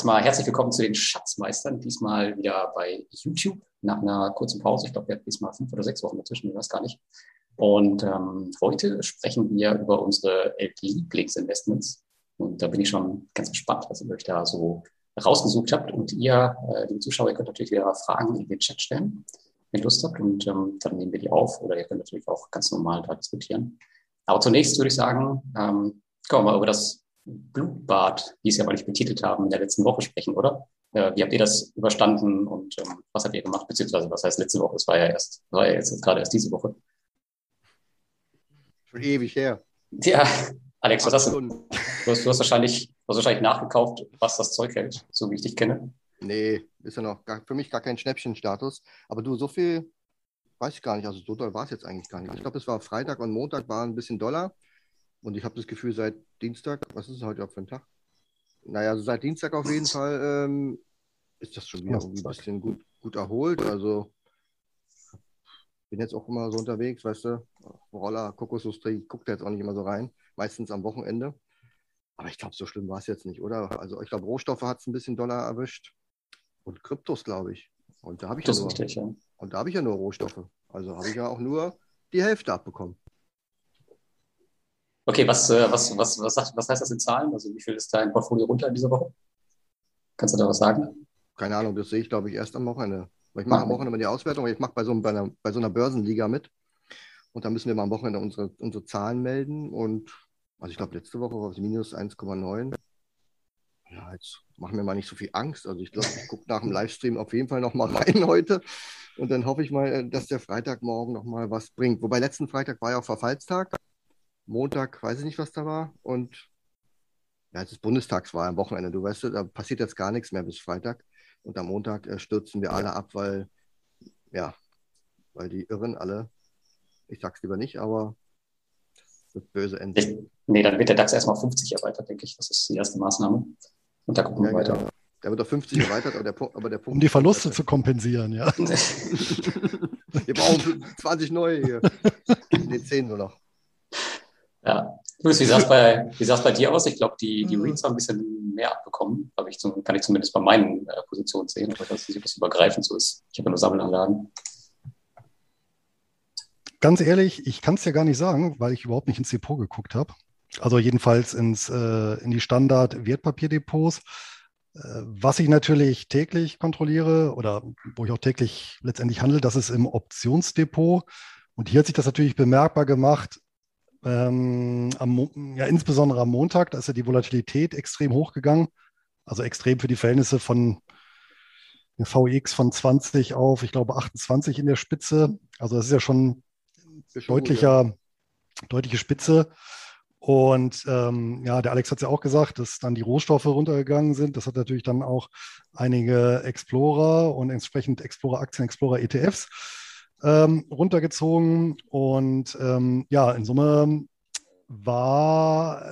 Erstmal herzlich willkommen zu den Schatzmeistern, diesmal wieder bei YouTube nach einer kurzen Pause. Ich glaube, wir hatten diesmal fünf oder sechs Wochen dazwischen, ich weiß gar nicht. Und ähm, heute sprechen wir über unsere Lieblingsinvestments. Und da bin ich schon ganz gespannt, was ihr euch da so rausgesucht habt. Und ihr, äh, die Zuschauer, ihr könnt natürlich wieder Fragen in den Chat stellen, wenn ihr Lust habt. Und ähm, dann nehmen wir die auf. Oder ihr könnt natürlich auch ganz normal da diskutieren. Aber zunächst würde ich sagen, ähm, kommen wir mal über das Blutbad, wie Sie ja nicht betitelt haben, in der letzten Woche sprechen, oder? Äh, wie habt ihr das überstanden und ähm, was habt ihr gemacht? Beziehungsweise, was heißt letzte Woche? Es war ja erst, war ja jetzt gerade erst diese Woche. Schon ewig her. Ja, Alex, was hast du? Du hast, du hast, wahrscheinlich, du hast wahrscheinlich nachgekauft, was das Zeug hält, so wie ich dich kenne. Nee, ist ja noch gar, für mich gar kein Schnäppchenstatus. Aber du, so viel weiß ich gar nicht. Also so doll war es jetzt eigentlich gar nicht. Ich glaube, es war Freitag und Montag war ein bisschen Dollar. Und ich habe das Gefühl, seit Dienstag, was ist es heute für ein Tag? Naja, also seit Dienstag auf jeden Fall ähm, ist das schon wieder irgendwie ein bisschen gut, gut erholt. Also bin jetzt auch immer so unterwegs, weißt du, Roller, Kokosindustrie, guckt jetzt auch nicht immer so rein, meistens am Wochenende. Aber ich glaube, so schlimm war es jetzt nicht, oder? Also ich glaube, Rohstoffe hat es ein bisschen Dollar erwischt und Kryptos, glaube ich. Und da habe ich, ja nur, ja. hab ich ja nur Rohstoffe. Also habe ich ja auch nur die Hälfte abbekommen. Okay, was, äh, was, was, was, sagt, was heißt das in Zahlen? Also wie viel ist dein Portfolio runter in dieser Woche? Kannst du da was sagen? Keine Ahnung, das sehe ich, glaube ich, erst am Wochenende. Ich mache am Wochenende mal die Auswertung, ich mache bei so, bei, einer, bei so einer Börsenliga mit. Und da müssen wir mal am Wochenende unsere, unsere Zahlen melden. Und also ich glaube, letzte Woche war es minus 1,9. Ja, jetzt machen wir mal nicht so viel Angst. Also ich glaube, ich gucke nach dem Livestream auf jeden Fall nochmal rein heute. Und dann hoffe ich mal, dass der Freitagmorgen nochmal was bringt. Wobei letzten Freitag war ja auch Verfallstag. Montag, weiß ich nicht, was da war. Und ja, es ist Bundestagswahl am Wochenende. Du weißt, da passiert jetzt gar nichts mehr bis Freitag. Und am Montag äh, stürzen wir alle ab, weil, ja, weil die Irren alle, ich sag's lieber nicht, aber das wird böse enden. Nee, dann wird der DAX erstmal 50 erweitert, denke ich. Das ist die erste Maßnahme. Und da gucken ja, wir weiter. Genau. Der wird auf 50 erweitert, aber der, aber der Punkt. Um die Verluste zu kompensieren, ja. wir brauchen 20 neue hier. Nee, 10 nur noch. Ja. Luis, wie sah es bei, bei dir aus? Ich glaube, die, die Reads haben ein bisschen mehr abbekommen. Ich zum, kann ich zumindest bei meinen äh, Positionen sehen. Aber ich weiß nicht, ob das übergreifend so ist. Ich habe ja nur Sammelanlagen. Ganz ehrlich, ich kann es ja gar nicht sagen, weil ich überhaupt nicht ins Depot geguckt habe. Also jedenfalls ins, äh, in die Standard-Wertpapierdepots. Äh, was ich natürlich täglich kontrolliere oder wo ich auch täglich letztendlich handle, das ist im Optionsdepot. Und hier hat sich das natürlich bemerkbar gemacht, ähm, am, ja, insbesondere am Montag, da ist ja die Volatilität extrem hochgegangen. Also extrem für die Verhältnisse von VX von 20 auf, ich glaube, 28 in der Spitze. Also das ist ja schon deutlicher, ja. deutliche Spitze. Und ähm, ja, der Alex hat es ja auch gesagt, dass dann die Rohstoffe runtergegangen sind. Das hat natürlich dann auch einige Explorer und entsprechend Explorer-Aktien, Explorer-ETFs ähm, runtergezogen. Und ähm, ja, in Summe war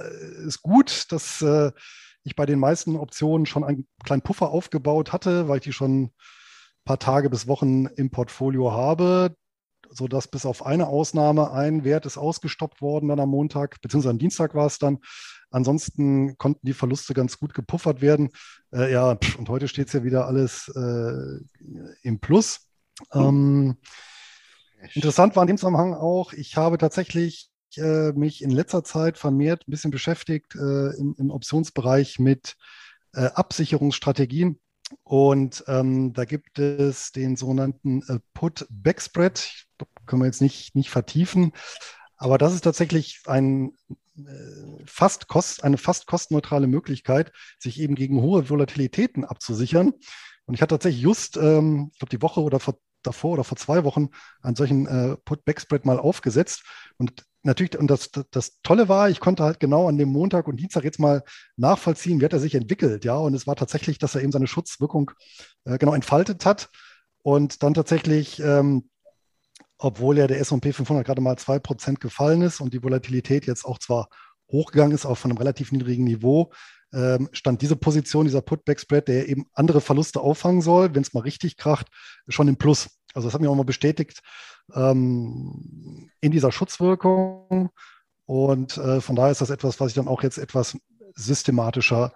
es gut, dass äh, ich bei den meisten Optionen schon einen kleinen Puffer aufgebaut hatte, weil ich die schon ein paar Tage bis Wochen im Portfolio habe, sodass bis auf eine Ausnahme ein Wert ist ausgestoppt worden dann am Montag, beziehungsweise am Dienstag war es dann. Ansonsten konnten die Verluste ganz gut gepuffert werden. Äh, ja, und heute steht es ja wieder alles äh, im Plus. Ähm, Interessant war in dem Zusammenhang auch, ich habe tatsächlich äh, mich in letzter Zeit vermehrt ein bisschen beschäftigt äh, im, im, Optionsbereich mit äh, Absicherungsstrategien. Und ähm, da gibt es den sogenannten äh, Put-Backspread. Können wir jetzt nicht, nicht vertiefen. Aber das ist tatsächlich ein, äh, fast kost, eine fast kostenneutrale Möglichkeit, sich eben gegen hohe Volatilitäten abzusichern. Und ich hatte tatsächlich just, ähm, ich glaube, die Woche oder vor davor oder vor zwei Wochen einen solchen äh, Put-Backspread mal aufgesetzt. Und natürlich, und das, das Tolle war, ich konnte halt genau an dem Montag und Dienstag jetzt mal nachvollziehen, wie hat er sich entwickelt. Ja, und es war tatsächlich, dass er eben seine Schutzwirkung äh, genau entfaltet hat und dann tatsächlich, ähm, obwohl ja der S&P 500 gerade mal 2% gefallen ist und die Volatilität jetzt auch zwar hochgegangen ist, auch von einem relativ niedrigen Niveau, ähm, stand diese Position, dieser Put-Back-Spread, der eben andere Verluste auffangen soll, wenn es mal richtig kracht, schon im Plus. Also das hat mir auch mal bestätigt ähm, in dieser Schutzwirkung. Und äh, von daher ist das etwas, was ich dann auch jetzt etwas systematischer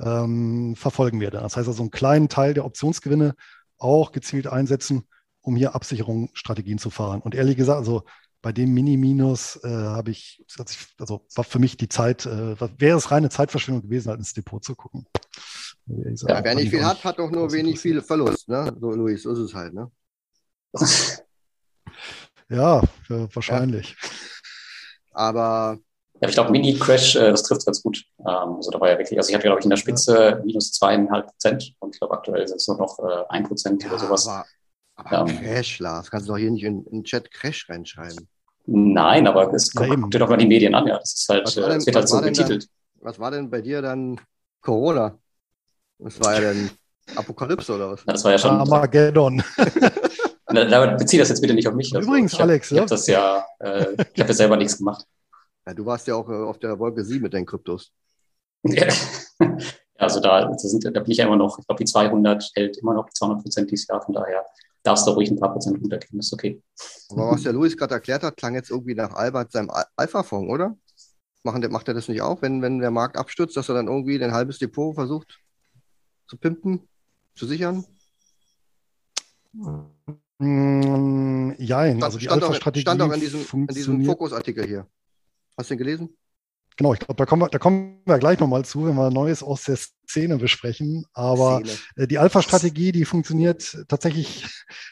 ähm, verfolgen dann. Das heißt also einen kleinen Teil der Optionsgewinne auch gezielt einsetzen, um hier Absicherungsstrategien zu fahren. Und ehrlich gesagt, also bei dem Mini-Minus äh, habe ich, also war für mich die Zeit, äh, wäre es reine Zeitverschwendung gewesen, halt ins Depot zu gucken. Ja, wer nicht viel hat, hat auch nur wenig viel Verlust, ne? So, Luis, so ist es halt, ne? ja, wahrscheinlich. Ja. Aber ja, ich glaube, Mini-Crash, äh, das trifft ganz gut. Ähm, also da war ja wirklich, also ich hatte, glaube ich, in der Spitze minus zweieinhalb Prozent und ich glaube, aktuell sind es nur noch äh, ein Prozent ja, oder sowas. Aber, aber ähm, Crash, Lars, kannst du doch hier nicht in den Chat Crash reinschreiben. Nein, aber es kommt ja, doch mal die Medien an, ja. Das ist halt, denn, es wird halt so betitelt. Dann, was war denn bei dir dann Corona? Das war ja dann Apokalypse oder was? Das war ja schon. Armageddon. Damit beziehe das jetzt bitte nicht auf mich. Also, Übrigens, ich hab, Alex, ich habe das ja, äh, ich habe ja selber nichts gemacht. Ja, du warst ja auch äh, auf der Wolke 7 mit deinen Kryptos. ja, also da, da, sind, da bin ich ja immer noch, ich glaube, die 200 hält immer noch 200 Prozent dieses Jahr, von daher darfst du ruhig ein paar Prozent runtergehen, ist okay. Aber was der Luis gerade erklärt hat, klang jetzt irgendwie nach Albert seinem Alpha-Fonds, oder? Machen, macht er das nicht auch, wenn, wenn der Markt abstürzt, dass er dann irgendwie ein halbes Depot versucht zu pimpen, zu sichern? Mm, jein, also die Alpha-Strategie stand auch in diesem, in diesem Fokusartikel hier. Hast du den gelesen? Genau, ich glaube, da kommen wir, da kommen wir gleich nochmal zu, wenn wir Neues aus der Szene besprechen. Aber Szene. Äh, die Alpha-Strategie, die funktioniert tatsächlich,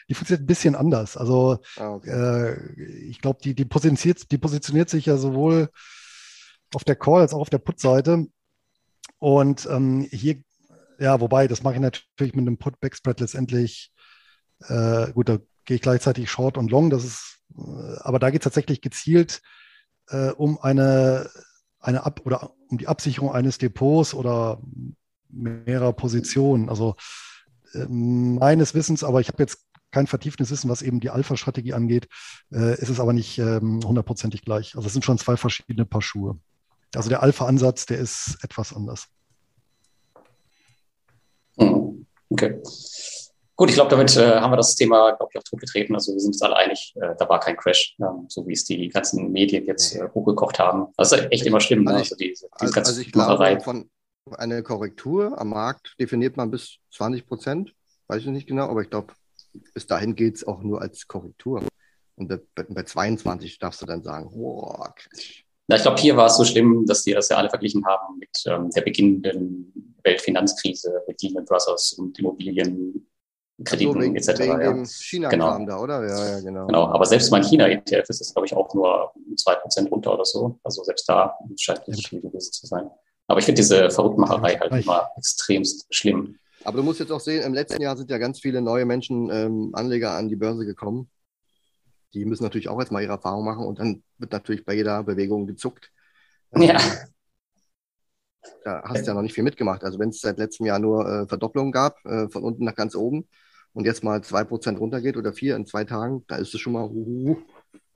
die funktioniert ein bisschen anders. Also ah, okay. äh, ich glaube, die, die, positioniert, die positioniert sich ja sowohl auf der Call als auch auf der Put-Seite. Und ähm, hier, ja, wobei, das mache ich natürlich mit einem Put-Backspread letztendlich. Äh, gut, da gehe ich gleichzeitig Short und Long. Das ist, äh, aber da geht es tatsächlich gezielt äh, um eine, eine Ab oder um die Absicherung eines Depots oder mehrerer Positionen. Also äh, meines Wissens, aber ich habe jetzt kein vertieftes Wissen, was eben die Alpha-Strategie angeht, äh, ist es aber nicht ähm, hundertprozentig gleich. Also es sind schon zwei verschiedene Paar Schuhe. Also der Alpha-Ansatz, der ist etwas anders. Hm, okay. Gut, ich glaube, damit äh, haben wir das Thema, glaube ich, auch totgetreten. Also wir sind uns alle einig, äh, da war kein Crash, ähm, so wie es die ganzen Medien jetzt äh, hochgekocht haben. Das ist echt immer schlimm. Also, ne? also, die, die ganze also ich glaube, von einer Korrektur am Markt definiert man bis 20 Prozent, weiß ich nicht genau, aber ich glaube, bis dahin gilt es auch nur als Korrektur. Und bei, bei 22 darfst du dann sagen, boah, Crash. Na, ich glaube, hier war es so schlimm, dass die das ja alle verglichen haben mit ähm, der beginnenden Weltfinanzkrise, mit Lehman Brothers und Immobilien Krediten so, wegen, etc. Ja. china genau. da, oder? Ja, ja, genau. Genau, aber selbst mein China-ETF ist es, glaube ich, auch nur 2% runter oder so. Also selbst da scheint nicht viel gewesen zu sein. Aber ich finde diese Verrücktmacherei halt immer extremst schlimm. Aber du musst jetzt auch sehen, im letzten Jahr sind ja ganz viele neue Menschen, ähm, Anleger an die Börse gekommen. Die müssen natürlich auch erstmal ihre Erfahrung machen und dann wird natürlich bei jeder Bewegung gezuckt. Ja. Da hast du ja noch nicht viel mitgemacht. Also wenn es seit letztem Jahr nur äh, Verdopplungen gab, äh, von unten nach ganz oben, und jetzt mal 2% runtergeht oder 4 in zwei Tagen, da ist es schon mal uh,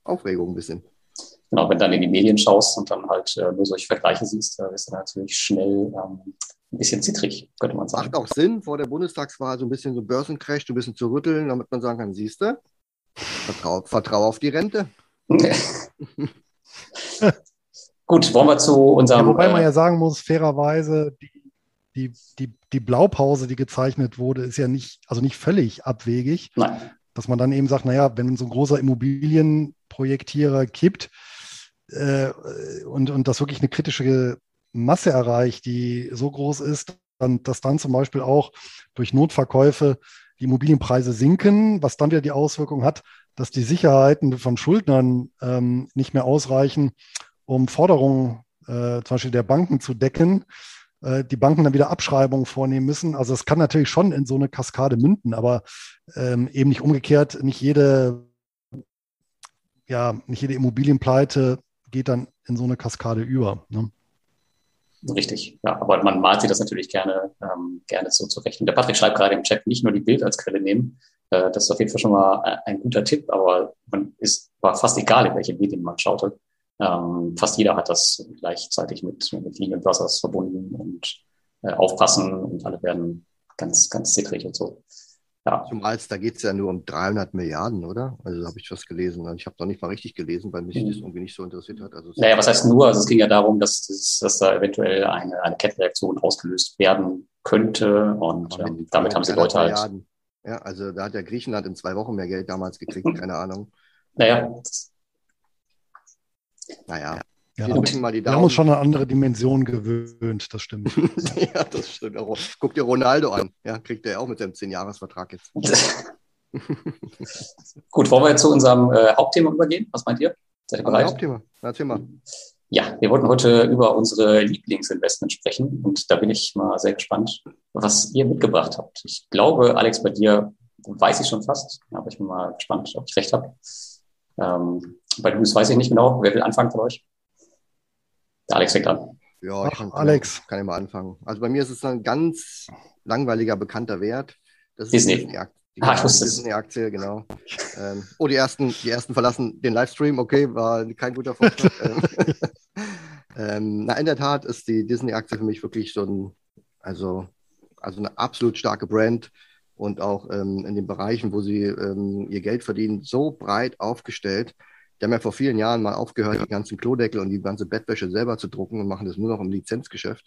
Aufregung ein bisschen. Genau, wenn du dann in die Medien schaust und dann halt äh, nur solche Vergleiche siehst, da ist dann natürlich schnell ähm, ein bisschen zittrig, könnte man sagen. Macht auch Sinn, vor der Bundestagswahl so ein bisschen so Börsencrash, ein bisschen zu rütteln, damit man sagen kann, siehst du, vertrau, vertrau auf die Rente. Gut, wollen wir zu unserem. Ja, wobei man äh, ja sagen muss, fairerweise, die die, die, die Blaupause, die gezeichnet wurde, ist ja nicht, also nicht völlig abwegig. Nein. Dass man dann eben sagt, naja, wenn so ein großer Immobilienprojektierer kippt äh, und, und das wirklich eine kritische Masse erreicht, die so groß ist, dann, dass dann zum Beispiel auch durch Notverkäufe die Immobilienpreise sinken, was dann wieder die Auswirkung hat, dass die Sicherheiten von Schuldnern ähm, nicht mehr ausreichen, um Forderungen äh, zum Beispiel der Banken zu decken äh, die Banken dann wieder Abschreibungen vornehmen müssen. Also es kann natürlich schon in so eine Kaskade münden, aber ähm, eben nicht umgekehrt. Nicht jede, ja, nicht jede Immobilienpleite geht dann in so eine Kaskade über. Ne? Richtig, ja, aber man malt sich das natürlich gerne, ähm, gerne so zurecht. Und der Patrick schreibt gerade im Chat, nicht nur die Bild als Quelle nehmen. Äh, das ist auf jeden Fall schon mal ein guter Tipp, aber man ist, war fast egal, in welche Medien man schaute. Ähm, fast jeder hat das gleichzeitig mit, mit Lehman Brothers verbunden und äh, aufpassen und alle werden ganz, ganz zittrig und so. Ja. Zumal da geht es ja nur um 300 Milliarden, oder? Also habe ich was gelesen. Also ich habe noch nicht mal richtig gelesen, weil mich mhm. das irgendwie nicht so interessiert hat. Also naja, was heißt nur? Also es ging ja darum, dass, dass, dass da eventuell eine, eine Kettenreaktion ausgelöst werden könnte. Und ähm, damit haben sie Leute halt. Milliarden. Ja, also da hat ja Griechenland in zwei Wochen mehr Geld damals gekriegt, keine Ahnung. Naja. Naja. Ja, wir, wir haben uns schon eine andere Dimension gewöhnt, das stimmt. ja, das stimmt. Guck dir Ronaldo an. Ja, kriegt er auch mit seinem 10-Jahres-Vertrag jetzt. Gut, wollen wir jetzt zu unserem äh, Hauptthema übergehen? Was meint ihr? Seid ihr bereit? Hauptthema, erzähl mal. Ja, wir wollten heute über unsere Lieblingsinvestments sprechen und da bin ich mal sehr gespannt, was ihr mitgebracht habt. Ich glaube, Alex, bei dir weiß ich schon fast, aber ich bin mal gespannt, ob ich recht habe. Ähm, bei Luis weiß ich nicht genau. Wer will anfangen von euch? Der Alex fängt an. Ja, ich kann, Alex. Kann ich mal anfangen. Also bei mir ist es ein ganz langweiliger, bekannter Wert. Das ist Disney. Die Aktie, die ah, Disney-Aktie, genau. ähm, oh, die ersten, die ersten verlassen den Livestream. Okay, war kein guter Vorschlag. ähm, na, in der Tat ist die Disney-Aktie für mich wirklich so ein, also, also eine absolut starke Brand und auch ähm, in den Bereichen, wo sie ähm, ihr Geld verdienen, so breit aufgestellt, die haben ja vor vielen Jahren mal aufgehört, die ganzen Klodeckel und die ganze Bettwäsche selber zu drucken und machen das nur noch im Lizenzgeschäft.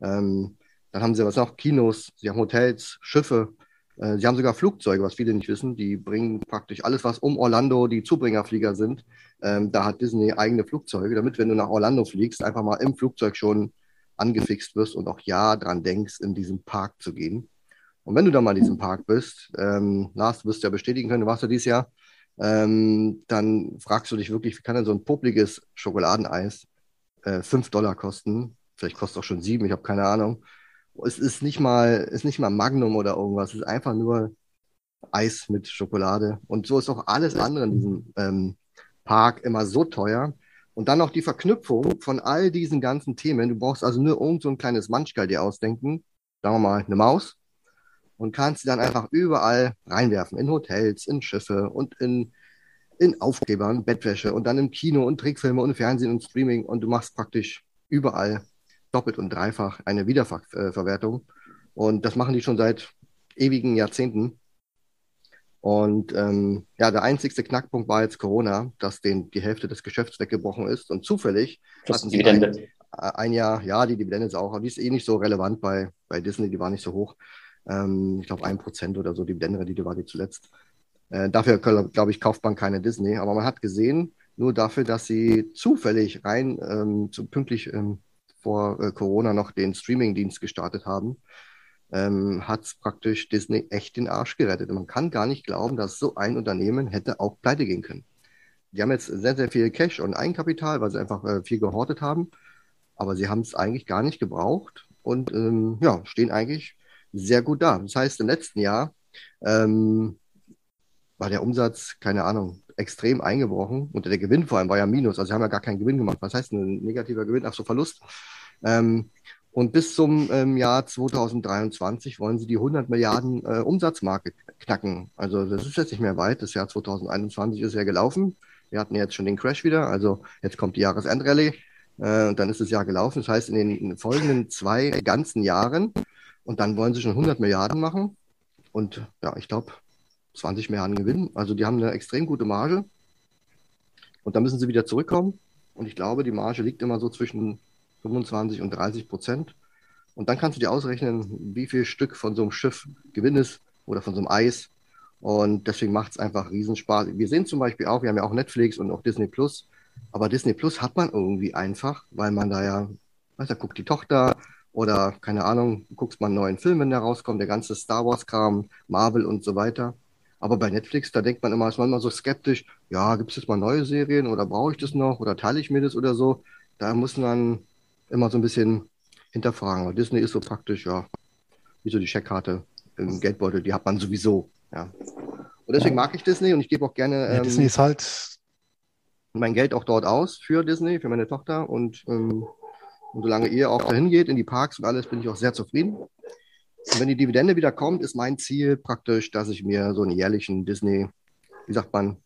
Ähm, dann haben sie was noch? Kinos, sie haben Hotels, Schiffe, äh, sie haben sogar Flugzeuge, was viele nicht wissen. Die bringen praktisch alles, was um Orlando die Zubringerflieger sind. Ähm, da hat Disney eigene Flugzeuge, damit, wenn du nach Orlando fliegst, einfach mal im Flugzeug schon angefixt wirst und auch ja dran denkst, in diesen Park zu gehen. Und wenn du dann mal in diesem Park bist, ähm, Lars, du wirst ja bestätigen können, du warst ja dieses Jahr, ähm, dann fragst du dich wirklich, wie kann denn so ein popliges Schokoladeneis äh, 5 Dollar kosten? Vielleicht kostet auch schon 7, ich habe keine Ahnung. Es ist nicht mal, ist nicht mal Magnum oder irgendwas, es ist einfach nur Eis mit Schokolade. Und so ist auch alles andere in diesem ähm, Park immer so teuer. Und dann noch die Verknüpfung von all diesen ganzen Themen. Du brauchst also nur irgend so ein kleines Manschgal dir ausdenken. Sagen wir mal, eine Maus und kannst sie dann einfach überall reinwerfen. In Hotels, in Schiffe und in, in Aufkleber und Bettwäsche und dann im Kino und Trickfilme und Fernsehen und Streaming und du machst praktisch überall doppelt und dreifach eine Wiederverwertung. Und das machen die schon seit ewigen Jahrzehnten. Und ähm, ja, der einzigste Knackpunkt war jetzt Corona, dass denen die Hälfte des Geschäfts weggebrochen ist. Und zufällig Plus hatten sie ein, ein, Jahr, ja, die Dividende ist auch, aber die ist eh nicht so relevant bei, bei Disney, die war nicht so hoch. Ähm, ich glaube, ein Prozent oder so, die Dividendenrendite war die zuletzt. Äh, dafür, glaube ich, kauft man keine Disney. Aber man hat gesehen, nur dafür, dass sie zufällig rein ähm, zu, pünktlich ähm, vor äh, Corona noch den Streaming-Dienst gestartet haben, ähm, hat praktisch Disney echt den Arsch gerettet. Und man kann gar nicht glauben, dass so ein Unternehmen hätte auch pleite gehen können. Die haben jetzt sehr, sehr viel Cash und Eigenkapital, weil sie einfach äh, viel gehortet haben. Aber sie haben es eigentlich gar nicht gebraucht und ähm, ja, stehen eigentlich sehr gut da. Das heißt, im letzten Jahr ähm, war der Umsatz, keine Ahnung, extrem eingebrochen und der Gewinn vor allem war ja Minus. Also sie haben ja gar keinen Gewinn gemacht. Was heißt ein negativer Gewinn? Ach so, Verlust. Ähm, und bis zum ähm, Jahr 2023 wollen sie die 100 Milliarden äh, Umsatzmarke knacken. Also das ist jetzt nicht mehr weit. Das Jahr 2021 ist ja gelaufen. Wir hatten jetzt schon den Crash wieder. Also jetzt kommt die Jahresendrallye. Äh, und dann ist das Jahr gelaufen. Das heißt, in den folgenden zwei ganzen Jahren und dann wollen sie schon 100 Milliarden machen. Und ja, ich glaube, 20 Milliarden gewinnen. Also die haben eine extrem gute Marge. Und dann müssen sie wieder zurückkommen. Und ich glaube, die Marge liegt immer so zwischen 25 und 30 Prozent. Und dann kannst du dir ausrechnen, wie viel Stück von so einem Schiff Gewinn ist oder von so einem Eis. Und deswegen macht es einfach Riesenspaß. Wir sehen zum Beispiel auch, wir haben ja auch Netflix und auch Disney Plus. Aber Disney Plus hat man irgendwie einfach, weil man da ja, weiß, da guckt die Tochter, oder keine Ahnung, guckst mal einen neuen Film, wenn der rauskommt, der ganze Star Wars-Kram, Marvel und so weiter. Aber bei Netflix, da denkt man immer, ist man immer so skeptisch, ja, gibt es jetzt mal neue Serien oder brauche ich das noch oder teile ich mir das oder so. Da muss man immer so ein bisschen hinterfragen. Aber Disney ist so praktisch, ja, wie so die Scheckkarte im Geldbeutel, die hat man sowieso. Ja. Und deswegen mag ich Disney und ich gebe auch gerne. Ja, ähm, Disney ist halt mein Geld auch dort aus für Disney, für meine Tochter und ähm, und solange ihr auch dahin geht, in die Parks und alles, bin ich auch sehr zufrieden. Und wenn die Dividende wieder kommt, ist mein Ziel praktisch, dass ich mir so einen jährlichen Disney, wie sagt man,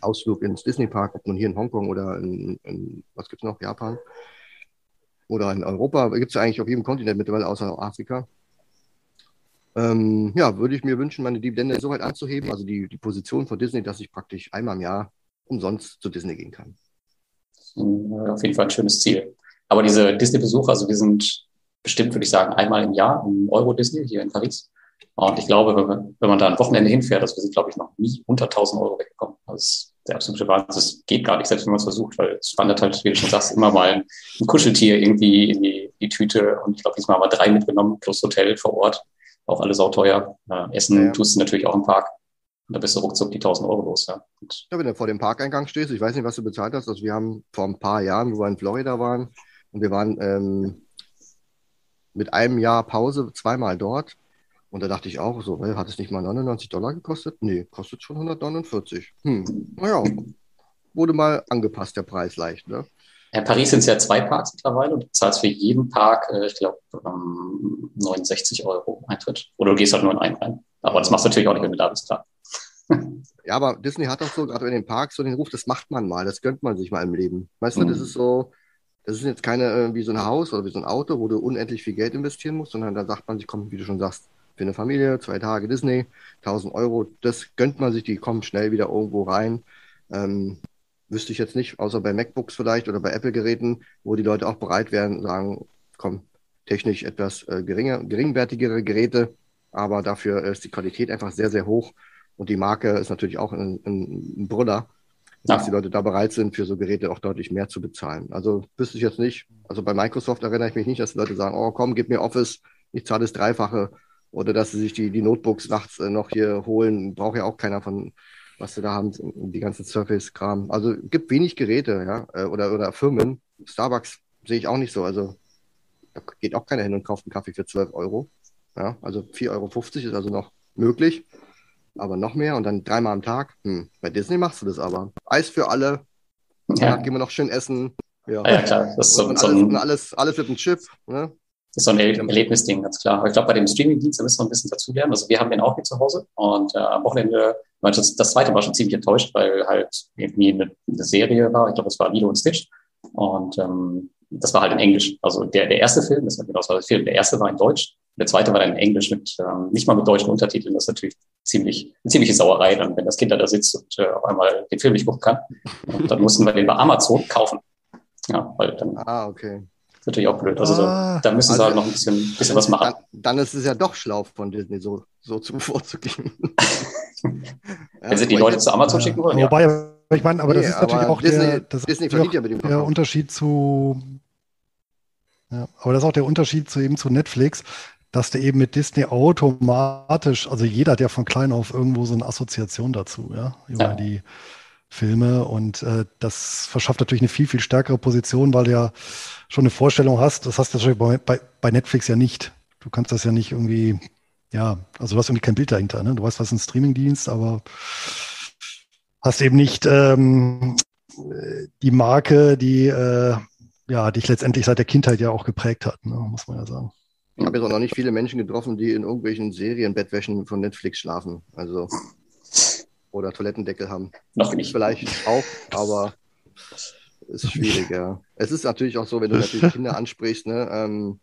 Ausflug ins Disney Park, ob nun hier in Hongkong oder in, in was gibt es noch, Japan oder in Europa, gibt es ja eigentlich auf jedem Kontinent mittlerweile außer Afrika. ähm, ja, würde ich mir wünschen, meine Dividende so weit anzuheben, also die, die Position von Disney, dass ich praktisch einmal im Jahr umsonst zu Disney gehen kann. Auf jeden Fall ein schönes Ziel. Aber diese Disney-Besuche, also wir sind bestimmt, würde ich sagen, einmal im Jahr im Euro Disney hier in Paris. Und ich glaube, wenn man, wenn man da ein Wochenende hinfährt, also wir sind, glaube ich, noch nie unter 1000 Euro weggekommen. Das ist der absolute Wahnsinn. Das geht gar nicht, selbst wenn man es versucht, weil es wandert halt, wie du schon sagst, immer mal ein, Kuscheltier irgendwie in die, die Tüte. Und ich glaube, diesmal haben wir drei mitgenommen, plus Hotel vor Ort. Auch alles sauteuer. Äh, Essen ja. tust du natürlich auch im Park. Und da bist du ruckzuck die 1000 Euro los. Ja. ja, wenn du vor dem Parkeingang stehst, ich weiß nicht, was du bezahlt hast. Also wir haben vor ein paar Jahren, wo wir in Florida waren, und wir waren ähm, mit einem Jahr Pause zweimal dort. Und da dachte ich auch so, hat es nicht mal 99 Dollar gekostet? Nee, kostet schon 149. Hm, naja, wurde mal angepasst, der Preis leicht, ne? In Paris sind es ja zwei Parks mittlerweile und du zahlst für jeden Park, äh, ich glaube, ähm, 69 Euro Eintritt. Oder du gehst halt nur in einen rein. Aber das machst du natürlich auch nicht, wenn du da bist, klar. ja, aber Disney hat auch so, gerade in den Parks, so den Ruf, das macht man mal, das gönnt man sich mal im Leben. Weißt mhm. du, das ist so, das ist jetzt keine äh, wie so ein Haus oder wie so ein Auto, wo du unendlich viel Geld investieren musst, sondern da sagt man sich, komm, wie du schon sagst, für eine Familie, zwei Tage Disney, 1000 Euro, das gönnt man sich, die kommen schnell wieder irgendwo rein. Ähm, wüsste ich jetzt nicht, außer bei MacBooks vielleicht oder bei Apple-Geräten, wo die Leute auch bereit wären, sagen, komm, technisch etwas äh, geringer, geringwertigere Geräte, aber dafür ist die Qualität einfach sehr, sehr hoch und die Marke ist natürlich auch ein, ein, ein Brüller, dass die Leute da bereit sind, für so Geräte auch deutlich mehr zu bezahlen. Also wüsste ich jetzt nicht. Also bei Microsoft erinnere ich mich nicht, dass die Leute sagen, oh komm, gib mir Office, ich zahle das Dreifache oder dass sie sich die, die Notebooks nachts äh, noch hier holen, braucht ja auch keiner von, was sie da haben, die ganzen Surface-Kram. Also gibt wenig Geräte, ja, äh, oder, oder Firmen. Starbucks sehe ich auch nicht so. Also da geht auch keiner hin und kauft einen Kaffee für 12 Euro. Ja, also 4,50 Euro ist also noch möglich. Aber noch mehr und dann dreimal am Tag. Hm. Bei Disney machst du das aber. Eis für alle. Ja. Gehen wir noch schön essen. Ja, ja klar. Das ist so, und, alles, und alles, alles mit dem Chip. Ne? Das ist so ein Erlebnisding, ganz klar. Aber ich glaube, bei dem Streaming-Dienst, da müssen wir ein bisschen dazu lernen. Also wir haben den auch hier zu Hause und äh, am Wochenende, das, das zweite war schon ziemlich enttäuscht, weil halt irgendwie eine, eine Serie war. Ich glaube, es war Lilo und Stitch. Und ähm, das war halt in Englisch. Also der, der erste Film, das war genau das war der Film, der erste war in Deutsch, der zweite war dann in Englisch mit ähm, nicht mal mit deutschen Untertiteln. Das ist natürlich ziemlich eine ziemliche Sauerei, dann, wenn das Kind da sitzt und äh, auf einmal den Film nicht gucken kann. Und dann mussten wir den bei Amazon kaufen. Ja, weil dann ah, okay natürlich auch blöd. Also ah, da müssen sie halt also, halt noch ein bisschen, bisschen was machen. Dann, dann, ist es ja doch schlau von Disney, so, so zu vorzugehen. Wenn sie die Leute zu Amazon schicken wollen, ja. Wobei, ich meine, aber das nee, ist natürlich auch Disney, der, das Disney verdient ja mit dem der Unterschied zu ja, aber das ist auch der Unterschied zu eben zu Netflix, dass der eben mit Disney automatisch, also jeder hat ja von klein auf irgendwo so eine Assoziation dazu, ja, über ja. die Filme und äh, das verschafft natürlich eine viel, viel stärkere Position, weil du ja schon eine Vorstellung hast. Das hast du bei, bei, bei Netflix ja nicht. Du kannst das ja nicht irgendwie, ja, also du hast irgendwie kein Bild dahinter. Ne? Du weißt, was ist ein Streamingdienst, aber hast eben nicht ähm, die Marke, die äh, ja, dich letztendlich seit der Kindheit ja auch geprägt hat, ne? muss man ja sagen. Ich habe jetzt auch noch nicht viele Menschen getroffen, die in irgendwelchen Serienbettwäschen von Netflix schlafen. Also oder Toilettendeckel haben. Noch nicht. Vielleicht auch, aber es ist schwierig, ja. Es ist natürlich auch so, wenn du natürlich Kinder ansprichst, ne, ähm,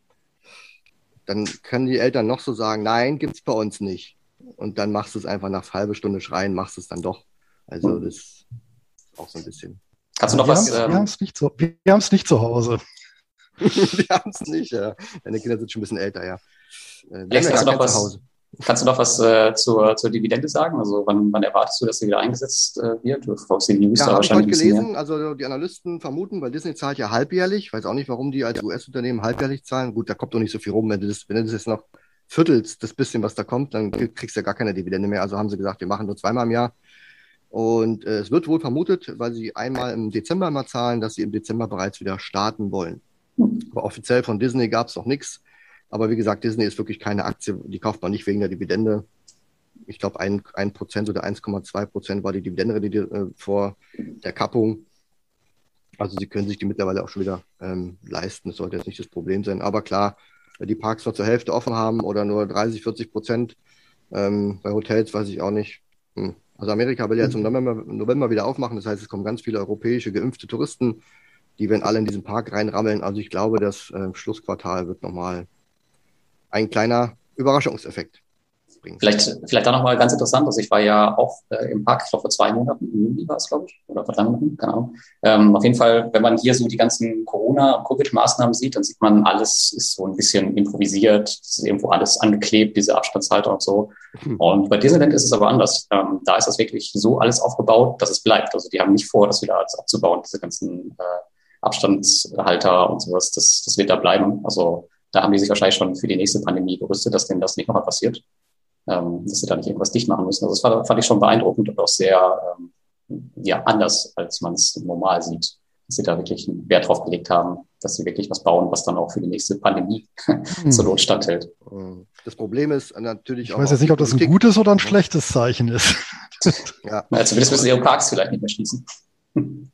dann können die Eltern noch so sagen, nein, gibt es bei uns nicht. Und dann machst du es einfach nach halbe Stunde schreien, machst es dann doch. Also das ist auch so ein bisschen. Kannst du noch wir was? Haben, ähm, wir haben es nicht, zu, nicht zu Hause. wir haben es nicht, ja. Deine Kinder sind schon ein bisschen älter, ja. Äh, wir haben ja noch was. Kannst du noch was äh, zur, zur Dividende sagen? Also wann, wann erwartest du, dass sie wieder eingesetzt äh, wird? Du verfolgst die News ja, da wahrscheinlich. Ich gelesen, mehr. also die Analysten vermuten, weil Disney zahlt ja halbjährlich. Ich weiß auch nicht, warum die als US-Unternehmen halbjährlich zahlen. Gut, da kommt doch nicht so viel rum. Wenn du das, wenn du das jetzt noch viertelst, das bisschen, was da kommt, dann kriegst du ja gar keine Dividende mehr. Also haben sie gesagt, wir machen nur zweimal im Jahr. Und äh, es wird wohl vermutet, weil sie einmal im Dezember mal zahlen, dass sie im Dezember bereits wieder starten wollen. Aber offiziell von Disney gab es noch nichts. Aber wie gesagt, Disney ist wirklich keine Aktie, die kauft man nicht wegen der Dividende. Ich glaube, ein, ein Prozent oder 1,2 Prozent war die Dividende die, äh, vor der Kappung. Also sie können sich die mittlerweile auch schon wieder ähm, leisten. Das sollte jetzt nicht das Problem sein. Aber klar, die Parks nur zur Hälfte offen haben oder nur 30, 40 Prozent. Ähm, bei Hotels weiß ich auch nicht. Hm. Also Amerika will jetzt im November, November wieder aufmachen. Das heißt, es kommen ganz viele europäische geimpfte Touristen. Die werden alle in diesen Park reinrammeln. Also ich glaube, das äh, Schlussquartal wird nochmal ein kleiner Überraschungseffekt. bringen. Vielleicht, vielleicht da nochmal ganz interessant, also ich war ja auch äh, im Park, ich glaube vor zwei Monaten, im Juni war es, glaube ich, oder vor drei Monaten, keine Ahnung. Ähm, auf jeden Fall, wenn man hier so die ganzen Corona- und Covid-Maßnahmen sieht, dann sieht man, alles ist so ein bisschen improvisiert, es ist irgendwo alles angeklebt, diese Abstandshalter und so. Hm. Und bei Disneyland ist es aber anders. Ähm, da ist das wirklich so alles aufgebaut, dass es bleibt. Also die haben nicht vor, das wieder alles abzubauen, diese ganzen äh, Abstandshalter und sowas, das, das wird da bleiben. Also da haben die sich wahrscheinlich schon für die nächste Pandemie gerüstet, dass denen das nicht nochmal passiert, ähm, dass sie da nicht irgendwas dicht machen müssen. Also das war, fand ich schon beeindruckend und auch sehr ähm, ja, anders, als man es normal sieht, dass sie da wirklich einen Wert drauf gelegt haben, dass sie wirklich was bauen, was dann auch für die nächste Pandemie hm. zur Not standhält. Hm. Das Problem ist natürlich ich auch. Ich weiß jetzt nicht, ob das ein gutes oder ein schlechtes Zeichen ist. ja. ja zumindest müssen sie ihre Parks vielleicht nicht mehr schließen.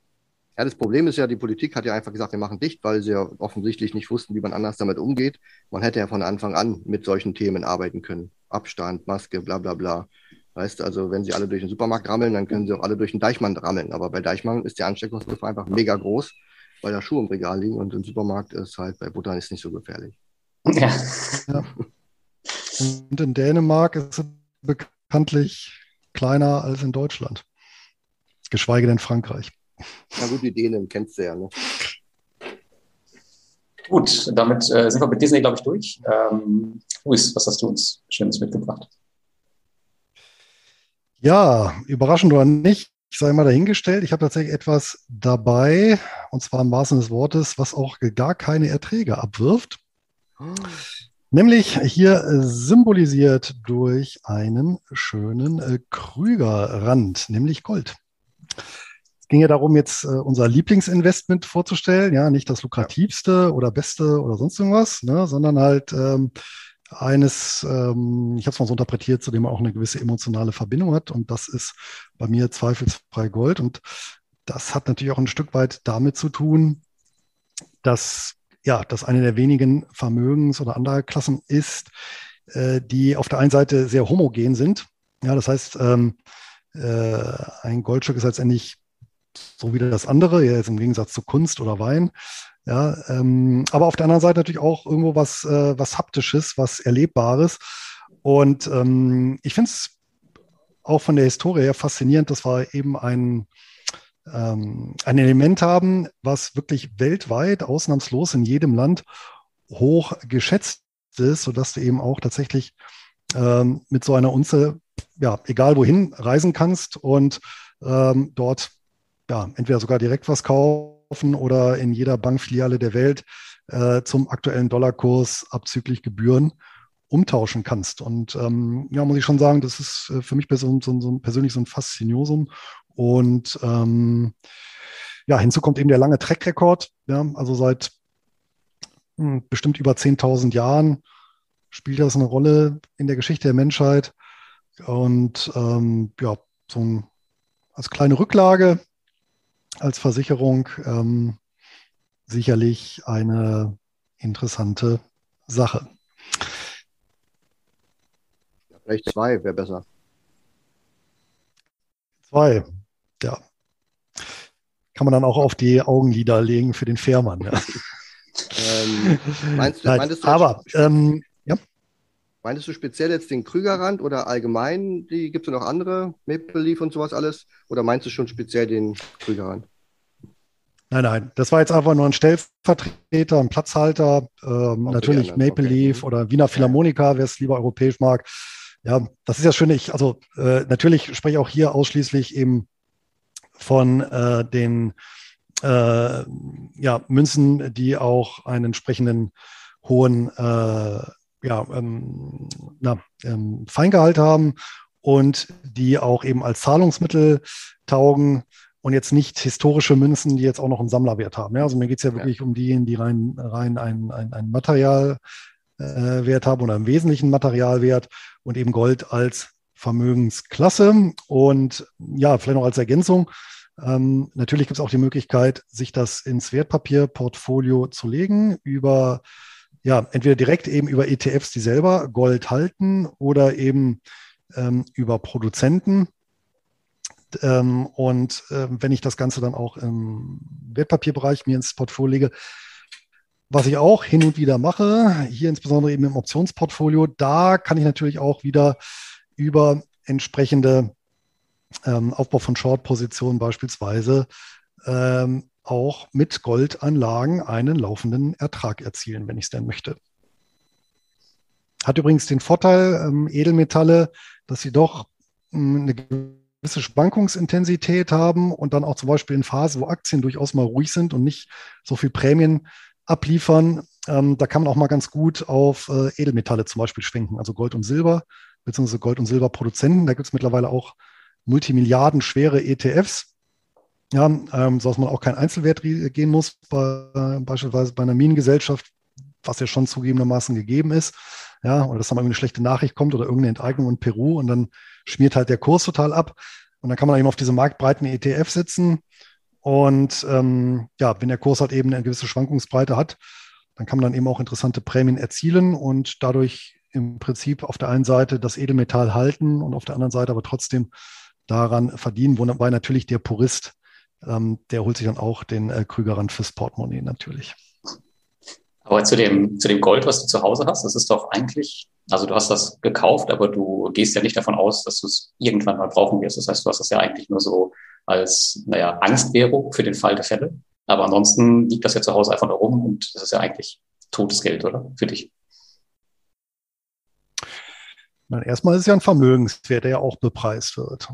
Ja, das Problem ist ja, die Politik hat ja einfach gesagt, wir machen dicht, weil sie ja offensichtlich nicht wussten, wie man anders damit umgeht. Man hätte ja von Anfang an mit solchen Themen arbeiten können. Abstand, Maske, bla bla bla. Weißt du, also wenn sie alle durch den Supermarkt rammeln, dann können sie auch alle durch den Deichmann rammeln. Aber bei Deichmann ist die Ansteckungsgefahr einfach mega groß, weil da Schuhe im Regal liegen und im Supermarkt ist halt bei Butter ist nicht so gefährlich. Ja. ja. Und in Dänemark ist es bekanntlich kleiner als in Deutschland. Geschweige denn Frankreich. Na gut, die Dänen kennst du ja. Ne? Gut, damit äh, sind wir mit Disney, glaube ich, durch. Ähm, Luis, was hast du uns Schönes mitgebracht? Ja, überraschend oder nicht, ich sei mal dahingestellt. Ich habe tatsächlich etwas dabei, und zwar im wahrsten des Wortes, was auch gar keine Erträge abwirft. Oh. Nämlich hier symbolisiert durch einen schönen äh, Krügerrand, nämlich Gold ging ja darum, jetzt äh, unser Lieblingsinvestment vorzustellen, ja, nicht das lukrativste oder beste oder sonst irgendwas, ne, sondern halt ähm, eines, ähm, ich habe es mal so interpretiert, zu dem man auch eine gewisse emotionale Verbindung hat. Und das ist bei mir zweifelsfrei Gold. Und das hat natürlich auch ein Stück weit damit zu tun, dass ja, das eine der wenigen Vermögens- oder Anlageklassen ist, äh, die auf der einen Seite sehr homogen sind. Ja, das heißt, ähm, äh, ein Goldstück ist letztendlich so wie das andere, jetzt im Gegensatz zu Kunst oder Wein. Ja, ähm, aber auf der anderen Seite natürlich auch irgendwo was, äh, was Haptisches, was Erlebbares. Und ähm, ich finde es auch von der Historie her faszinierend, dass wir eben ein, ähm, ein Element haben, was wirklich weltweit, ausnahmslos in jedem Land hoch geschätzt ist, sodass du eben auch tatsächlich ähm, mit so einer Unze, ja, egal wohin reisen kannst und ähm, dort ja, entweder sogar direkt was kaufen oder in jeder Bankfiliale der Welt äh, zum aktuellen Dollarkurs abzüglich Gebühren umtauschen kannst. Und ähm, ja, muss ich schon sagen, das ist äh, für mich so, so, so persönlich so ein Fasziniosum. Und ähm, ja, hinzu kommt eben der lange Track-Rekord. Ja, also seit mh, hm, bestimmt über 10.000 Jahren spielt das eine Rolle in der Geschichte der Menschheit. Und ähm, ja, so ein, als kleine Rücklage als Versicherung ähm, sicherlich eine interessante Sache. Vielleicht zwei wäre besser. Zwei, ja. Kann man dann auch auf die Augenlider legen für den Fährmann. Ja. ähm, meinst du, Nein, meinst du aber ähm, Meintest du speziell jetzt den Krügerrand oder allgemein, die gibt es noch andere, Maple Leaf und sowas alles? Oder meinst du schon speziell den Krügerrand? Nein, nein, das war jetzt einfach nur ein Stellvertreter, ein Platzhalter, ähm, natürlich Maple okay. Leaf oder Wiener Philharmonika, wer es lieber europäisch mag. Ja, das ist ja schön. Ich, also äh, natürlich spreche ich auch hier ausschließlich eben von äh, den äh, ja, Münzen, die auch einen entsprechenden hohen äh, ja, ähm, na, ähm, Feingehalt haben und die auch eben als Zahlungsmittel taugen und jetzt nicht historische Münzen, die jetzt auch noch einen Sammlerwert haben. Ja, also mir geht es ja wirklich ja. um diejenigen, die rein, rein ein, ein, ein Materialwert äh, haben oder im Wesentlichen Materialwert und eben Gold als Vermögensklasse. Und ja, vielleicht noch als Ergänzung. Ähm, natürlich gibt es auch die Möglichkeit, sich das ins Wertpapierportfolio zu legen über ja, entweder direkt eben über ETFs, die selber Gold halten oder eben ähm, über Produzenten. Ähm, und äh, wenn ich das Ganze dann auch im Wertpapierbereich mir ins Portfolio lege, was ich auch hin und wieder mache, hier insbesondere eben im Optionsportfolio, da kann ich natürlich auch wieder über entsprechende ähm, Aufbau von Short-Positionen beispielsweise ähm, auch mit Goldanlagen einen laufenden Ertrag erzielen, wenn ich es denn möchte. Hat übrigens den Vorteil, ähm, Edelmetalle, dass sie doch ähm, eine gewisse Schwankungsintensität haben und dann auch zum Beispiel in Phasen, wo Aktien durchaus mal ruhig sind und nicht so viel Prämien abliefern, ähm, da kann man auch mal ganz gut auf äh, Edelmetalle zum Beispiel schwenken, also Gold und Silber, beziehungsweise Gold- und Silberproduzenten. Da gibt es mittlerweile auch Multimilliarden schwere ETFs. Ja, ähm, sodass man auch kein Einzelwert gehen muss, bei, beispielsweise bei einer Minengesellschaft, was ja schon zugegebenermaßen gegeben ist. Ja, oder dass da mal eine schlechte Nachricht kommt oder irgendeine Enteignung in Peru und dann schmiert halt der Kurs total ab. Und dann kann man eben auf diese marktbreiten ETF setzen. Und ähm, ja, wenn der Kurs halt eben eine gewisse Schwankungsbreite hat, dann kann man dann eben auch interessante Prämien erzielen und dadurch im Prinzip auf der einen Seite das Edelmetall halten und auf der anderen Seite aber trotzdem daran verdienen, wobei natürlich der Purist, ähm, der holt sich dann auch den äh, Krügerrand fürs Portemonnaie natürlich. Aber zu dem, zu dem Gold, was du zu Hause hast, das ist doch eigentlich, also du hast das gekauft, aber du gehst ja nicht davon aus, dass du es irgendwann mal brauchen wirst. Das heißt, du hast das ja eigentlich nur so als, naja, Angstwährung für den Fall der Fälle. Aber ansonsten liegt das ja zu Hause einfach nur rum und das ist ja eigentlich totes Geld, oder? Für dich. Nein, erstmal ist es ja ein Vermögenswert, der ja auch bepreist wird.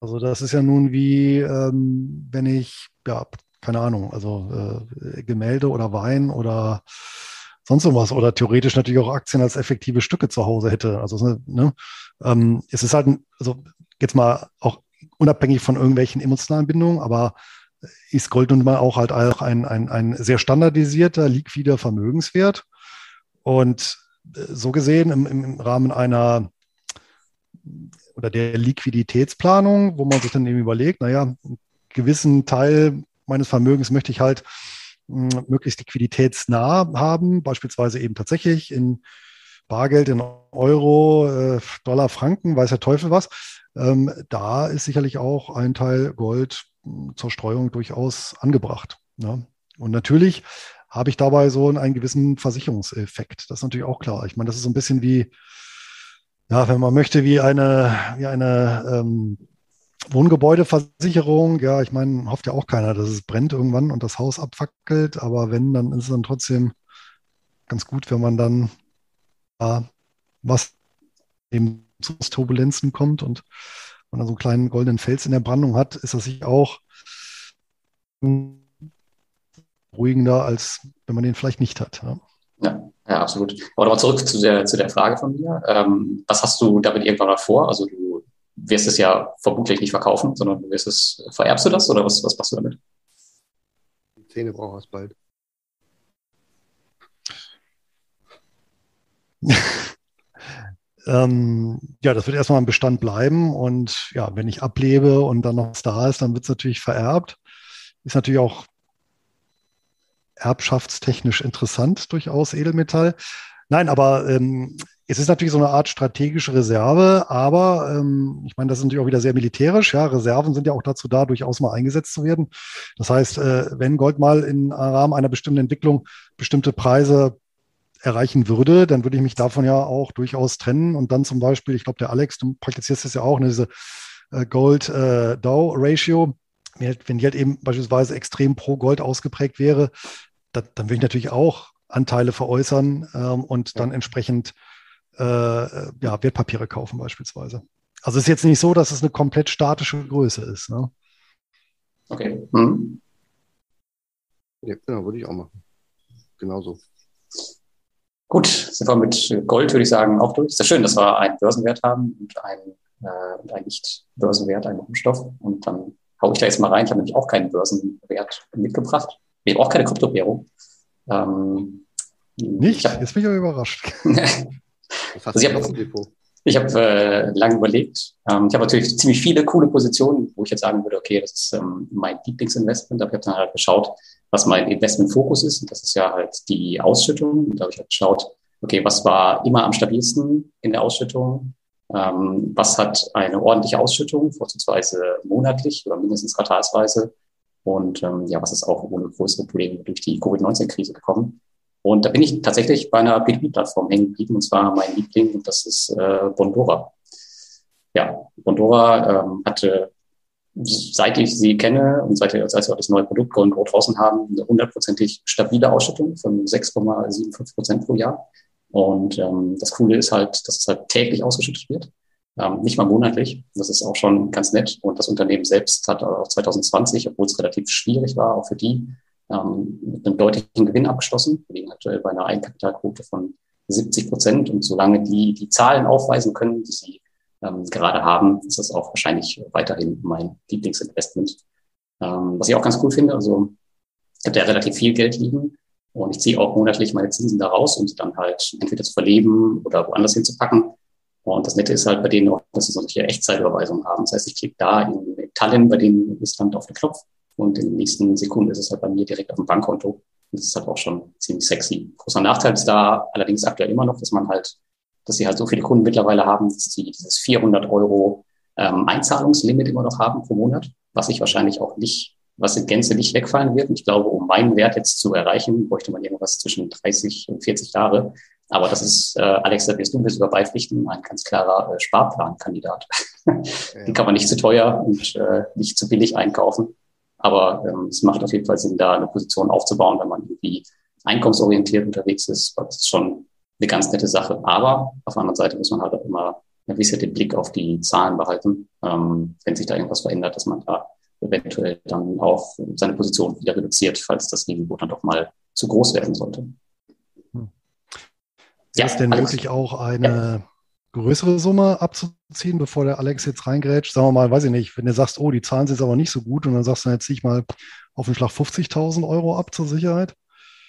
Also das ist ja nun wie, ähm, wenn ich, ja, keine Ahnung, also äh, Gemälde oder Wein oder sonst irgendwas oder theoretisch natürlich auch Aktien als effektive Stücke zu Hause hätte. Also ne, ähm, es ist halt, also jetzt mal auch unabhängig von irgendwelchen emotionalen Bindungen, aber ist Gold nun mal auch halt auch ein, ein, ein sehr standardisierter, liquider Vermögenswert. Und äh, so gesehen im, im Rahmen einer oder der Liquiditätsplanung, wo man sich dann eben überlegt, naja, einen gewissen Teil meines Vermögens möchte ich halt hm, möglichst liquiditätsnah haben, beispielsweise eben tatsächlich in Bargeld, in Euro, äh, Dollar, Franken, weiß der Teufel was. Ähm, da ist sicherlich auch ein Teil Gold hm, zur Streuung durchaus angebracht. Ne? Und natürlich habe ich dabei so einen gewissen Versicherungseffekt. Das ist natürlich auch klar. Ich meine, das ist so ein bisschen wie, ja, wenn man möchte, wie eine, wie eine ähm, Wohngebäudeversicherung. Ja, ich meine, hofft ja auch keiner, dass es brennt irgendwann und das Haus abfackelt. Aber wenn, dann ist es dann trotzdem ganz gut, wenn man dann ja, was eben zu Turbulenzen kommt und man dann so einen kleinen goldenen Fels in der Brandung hat, ist das sich auch beruhigender, als wenn man den vielleicht nicht hat. Ja. ja. Ja, absolut. Aber nochmal zurück zu der, zu der Frage von mir. Ähm, was hast du damit irgendwann mal vor? Also du wirst es ja vermutlich nicht verkaufen, sondern du wirst es, vererbst du das oder was, was machst du damit? Die Zähne braucht es bald. ähm, ja, das wird erstmal im Bestand bleiben und ja, wenn ich ablebe und dann noch was da ist, dann wird es natürlich vererbt. Ist natürlich auch erbschaftstechnisch interessant, durchaus Edelmetall. Nein, aber ähm, es ist natürlich so eine Art strategische Reserve, aber ähm, ich meine, das ist natürlich auch wieder sehr militärisch. Ja, Reserven sind ja auch dazu da, durchaus mal eingesetzt zu werden. Das heißt, äh, wenn Gold mal im Rahmen einer bestimmten Entwicklung bestimmte Preise erreichen würde, dann würde ich mich davon ja auch durchaus trennen und dann zum Beispiel, ich glaube, der Alex, du praktizierst das ja auch, ne, diese äh, Gold-Dow-Ratio, äh, wenn die halt eben beispielsweise extrem pro Gold ausgeprägt wäre, da, dann würde ich natürlich auch Anteile veräußern ähm, und dann entsprechend äh, ja, Wertpapiere kaufen beispielsweise. Also es ist jetzt nicht so, dass es eine komplett statische Größe ist. Ne? Okay. Mhm. Ja, genau, würde ich auch machen. Genauso. Gut, sind wir mit Gold, würde ich sagen, auch durch. Ist ja schön, dass wir einen Börsenwert haben und einen, äh, und einen Nicht-Börsenwert, einen Rohstoff. Und dann haue ich da jetzt mal rein. Ich habe nämlich auch keinen Börsenwert mitgebracht. Ich habe auch keine Kryptowährung. Ähm, Nicht? Hab, Jetzt bin ich also ich habe ich äh, lange überlegt. Ähm, ich habe natürlich ziemlich viele coole Positionen, wo ich jetzt sagen würde, okay, das ist ähm, mein Lieblingsinvestment. Aber ich habe dann halt geschaut, was mein Investmentfokus ist. Und das ist ja halt die Ausschüttung. Und da habe ich halt geschaut, okay, was war immer am stabilsten in der Ausschüttung? Ähm, was hat eine ordentliche Ausschüttung, vorzugsweise monatlich oder mindestens quartalsweise? Und ähm, ja, was ist auch ohne größere Probleme durch die Covid-19-Krise gekommen? Und da bin ich tatsächlich bei einer P2P-Plattform hängen geblieben, und zwar mein Liebling, und das ist äh, Bondora. Ja, Bondora ähm, hatte, seit ich sie kenne und seit, seit wir das neue Produkt Go Go draußen haben, eine hundertprozentig stabile Ausschüttung von 6,75 Prozent pro Jahr. Und ähm, das Coole ist halt, dass es halt täglich ausgeschüttet wird, ähm, nicht mal monatlich. Das ist auch schon ganz nett. Und das Unternehmen selbst hat auch 2020, obwohl es relativ schwierig war, auch für die, ähm, mit einem deutlichen Gewinn abgeschlossen. Wir liegen aktuell bei einer Eigenkapitalquote von 70 Prozent. Und solange die die Zahlen aufweisen können, die sie ähm, gerade haben, ist das auch wahrscheinlich weiterhin mein Lieblingsinvestment. Ähm, was ich auch ganz cool finde, also ich habe ja relativ viel Geld liegen und ich ziehe auch monatlich meine Zinsen da raus, um sie dann halt entweder zu verleben oder woanders hinzupacken. Und das Nette ist halt bei denen auch, dass sie solche Echtzeitüberweisungen haben. Das heißt, ich klicke da in, in Tallinn bei denen ist dann auf den Knopf und in den nächsten Sekunden ist es halt bei mir direkt auf dem Bankkonto. Und das ist halt auch schon ziemlich sexy. Großer Nachteil ist da allerdings aktuell immer noch, dass man halt, dass sie halt so viele Kunden mittlerweile haben, dass sie dieses 400 Euro ähm, Einzahlungslimit immer noch haben pro Monat, was ich wahrscheinlich auch nicht was in Gänze nicht wegfallen wird. Und ich glaube, um meinen Wert jetzt zu erreichen, bräuchte man irgendwas zwischen 30 und 40 Jahre. Aber das ist, äh, Alex, da wirst du mir sogar beipflichten, ein ganz klarer äh, Sparplankandidat. Den kann man nicht zu teuer und äh, nicht zu billig einkaufen. Aber ähm, es macht auf jeden Fall Sinn, da eine Position aufzubauen, wenn man irgendwie einkommensorientiert unterwegs ist. Das ist schon eine ganz nette Sache. Aber auf der anderen Seite muss man halt auch immer ein bisschen den Blick auf die Zahlen behalten, ähm, wenn sich da irgendwas verändert, dass man da eventuell dann auch seine Position wieder reduziert, falls das Risiko dann doch mal zu groß werden sollte. Hm. Ja, ist denn möglich auch eine ja. Größere Summe abzuziehen, bevor der Alex jetzt reingrätscht? Sagen wir mal, weiß ich nicht, wenn du sagst, oh, die Zahlen sind aber nicht so gut und dann sagst du, jetzt ziehe ich mal auf den Schlag 50.000 Euro ab zur Sicherheit?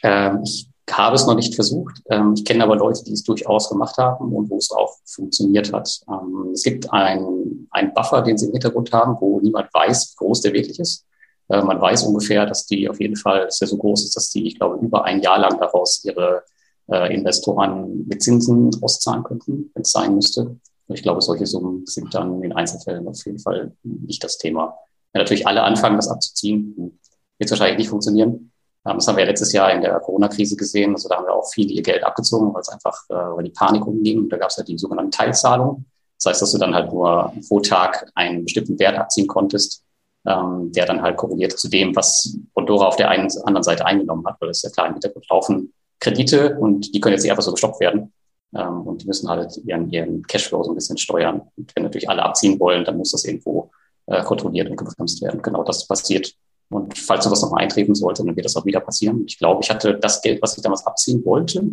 Ähm, ich habe es noch nicht versucht. Ähm, ich kenne aber Leute, die es durchaus gemacht haben und wo es auch funktioniert hat. Ähm, es gibt einen Buffer, den sie im Hintergrund haben, wo niemand weiß, wie groß der wirklich ist. Äh, man weiß ungefähr, dass die auf jeden Fall, dass der so groß ist, dass die, ich glaube, über ein Jahr lang daraus ihre äh, Investoren mit Zinsen auszahlen könnten, wenn es sein müsste. Ich glaube, solche Summen sind dann in Einzelfällen auf jeden Fall nicht das Thema. Wenn natürlich alle anfangen, das abzuziehen, wird wahrscheinlich nicht funktionieren. Ähm, das haben wir letztes Jahr in der Corona-Krise gesehen. Also da haben wir auch viele ihr Geld abgezogen, weil es einfach, äh, weil die Panik umging. Da gab es halt die sogenannten Teilzahlungen. Das heißt, dass du dann halt nur pro Tag einen bestimmten Wert abziehen konntest, ähm, der dann halt korreliert zu dem, was Bondora auf der einen anderen Seite eingenommen hat, weil es ja klar im Hintergrund laufen Kredite und die können jetzt nicht einfach so gestoppt werden. Ähm, und die müssen halt ihren, ihren Cashflow so ein bisschen steuern. Und wenn natürlich alle abziehen wollen, dann muss das irgendwo äh, kontrolliert und gebremst werden. Genau das passiert und falls sowas nochmal eintreten sollte, dann wird das auch wieder passieren. Ich glaube, ich hatte das Geld, was ich damals abziehen wollte.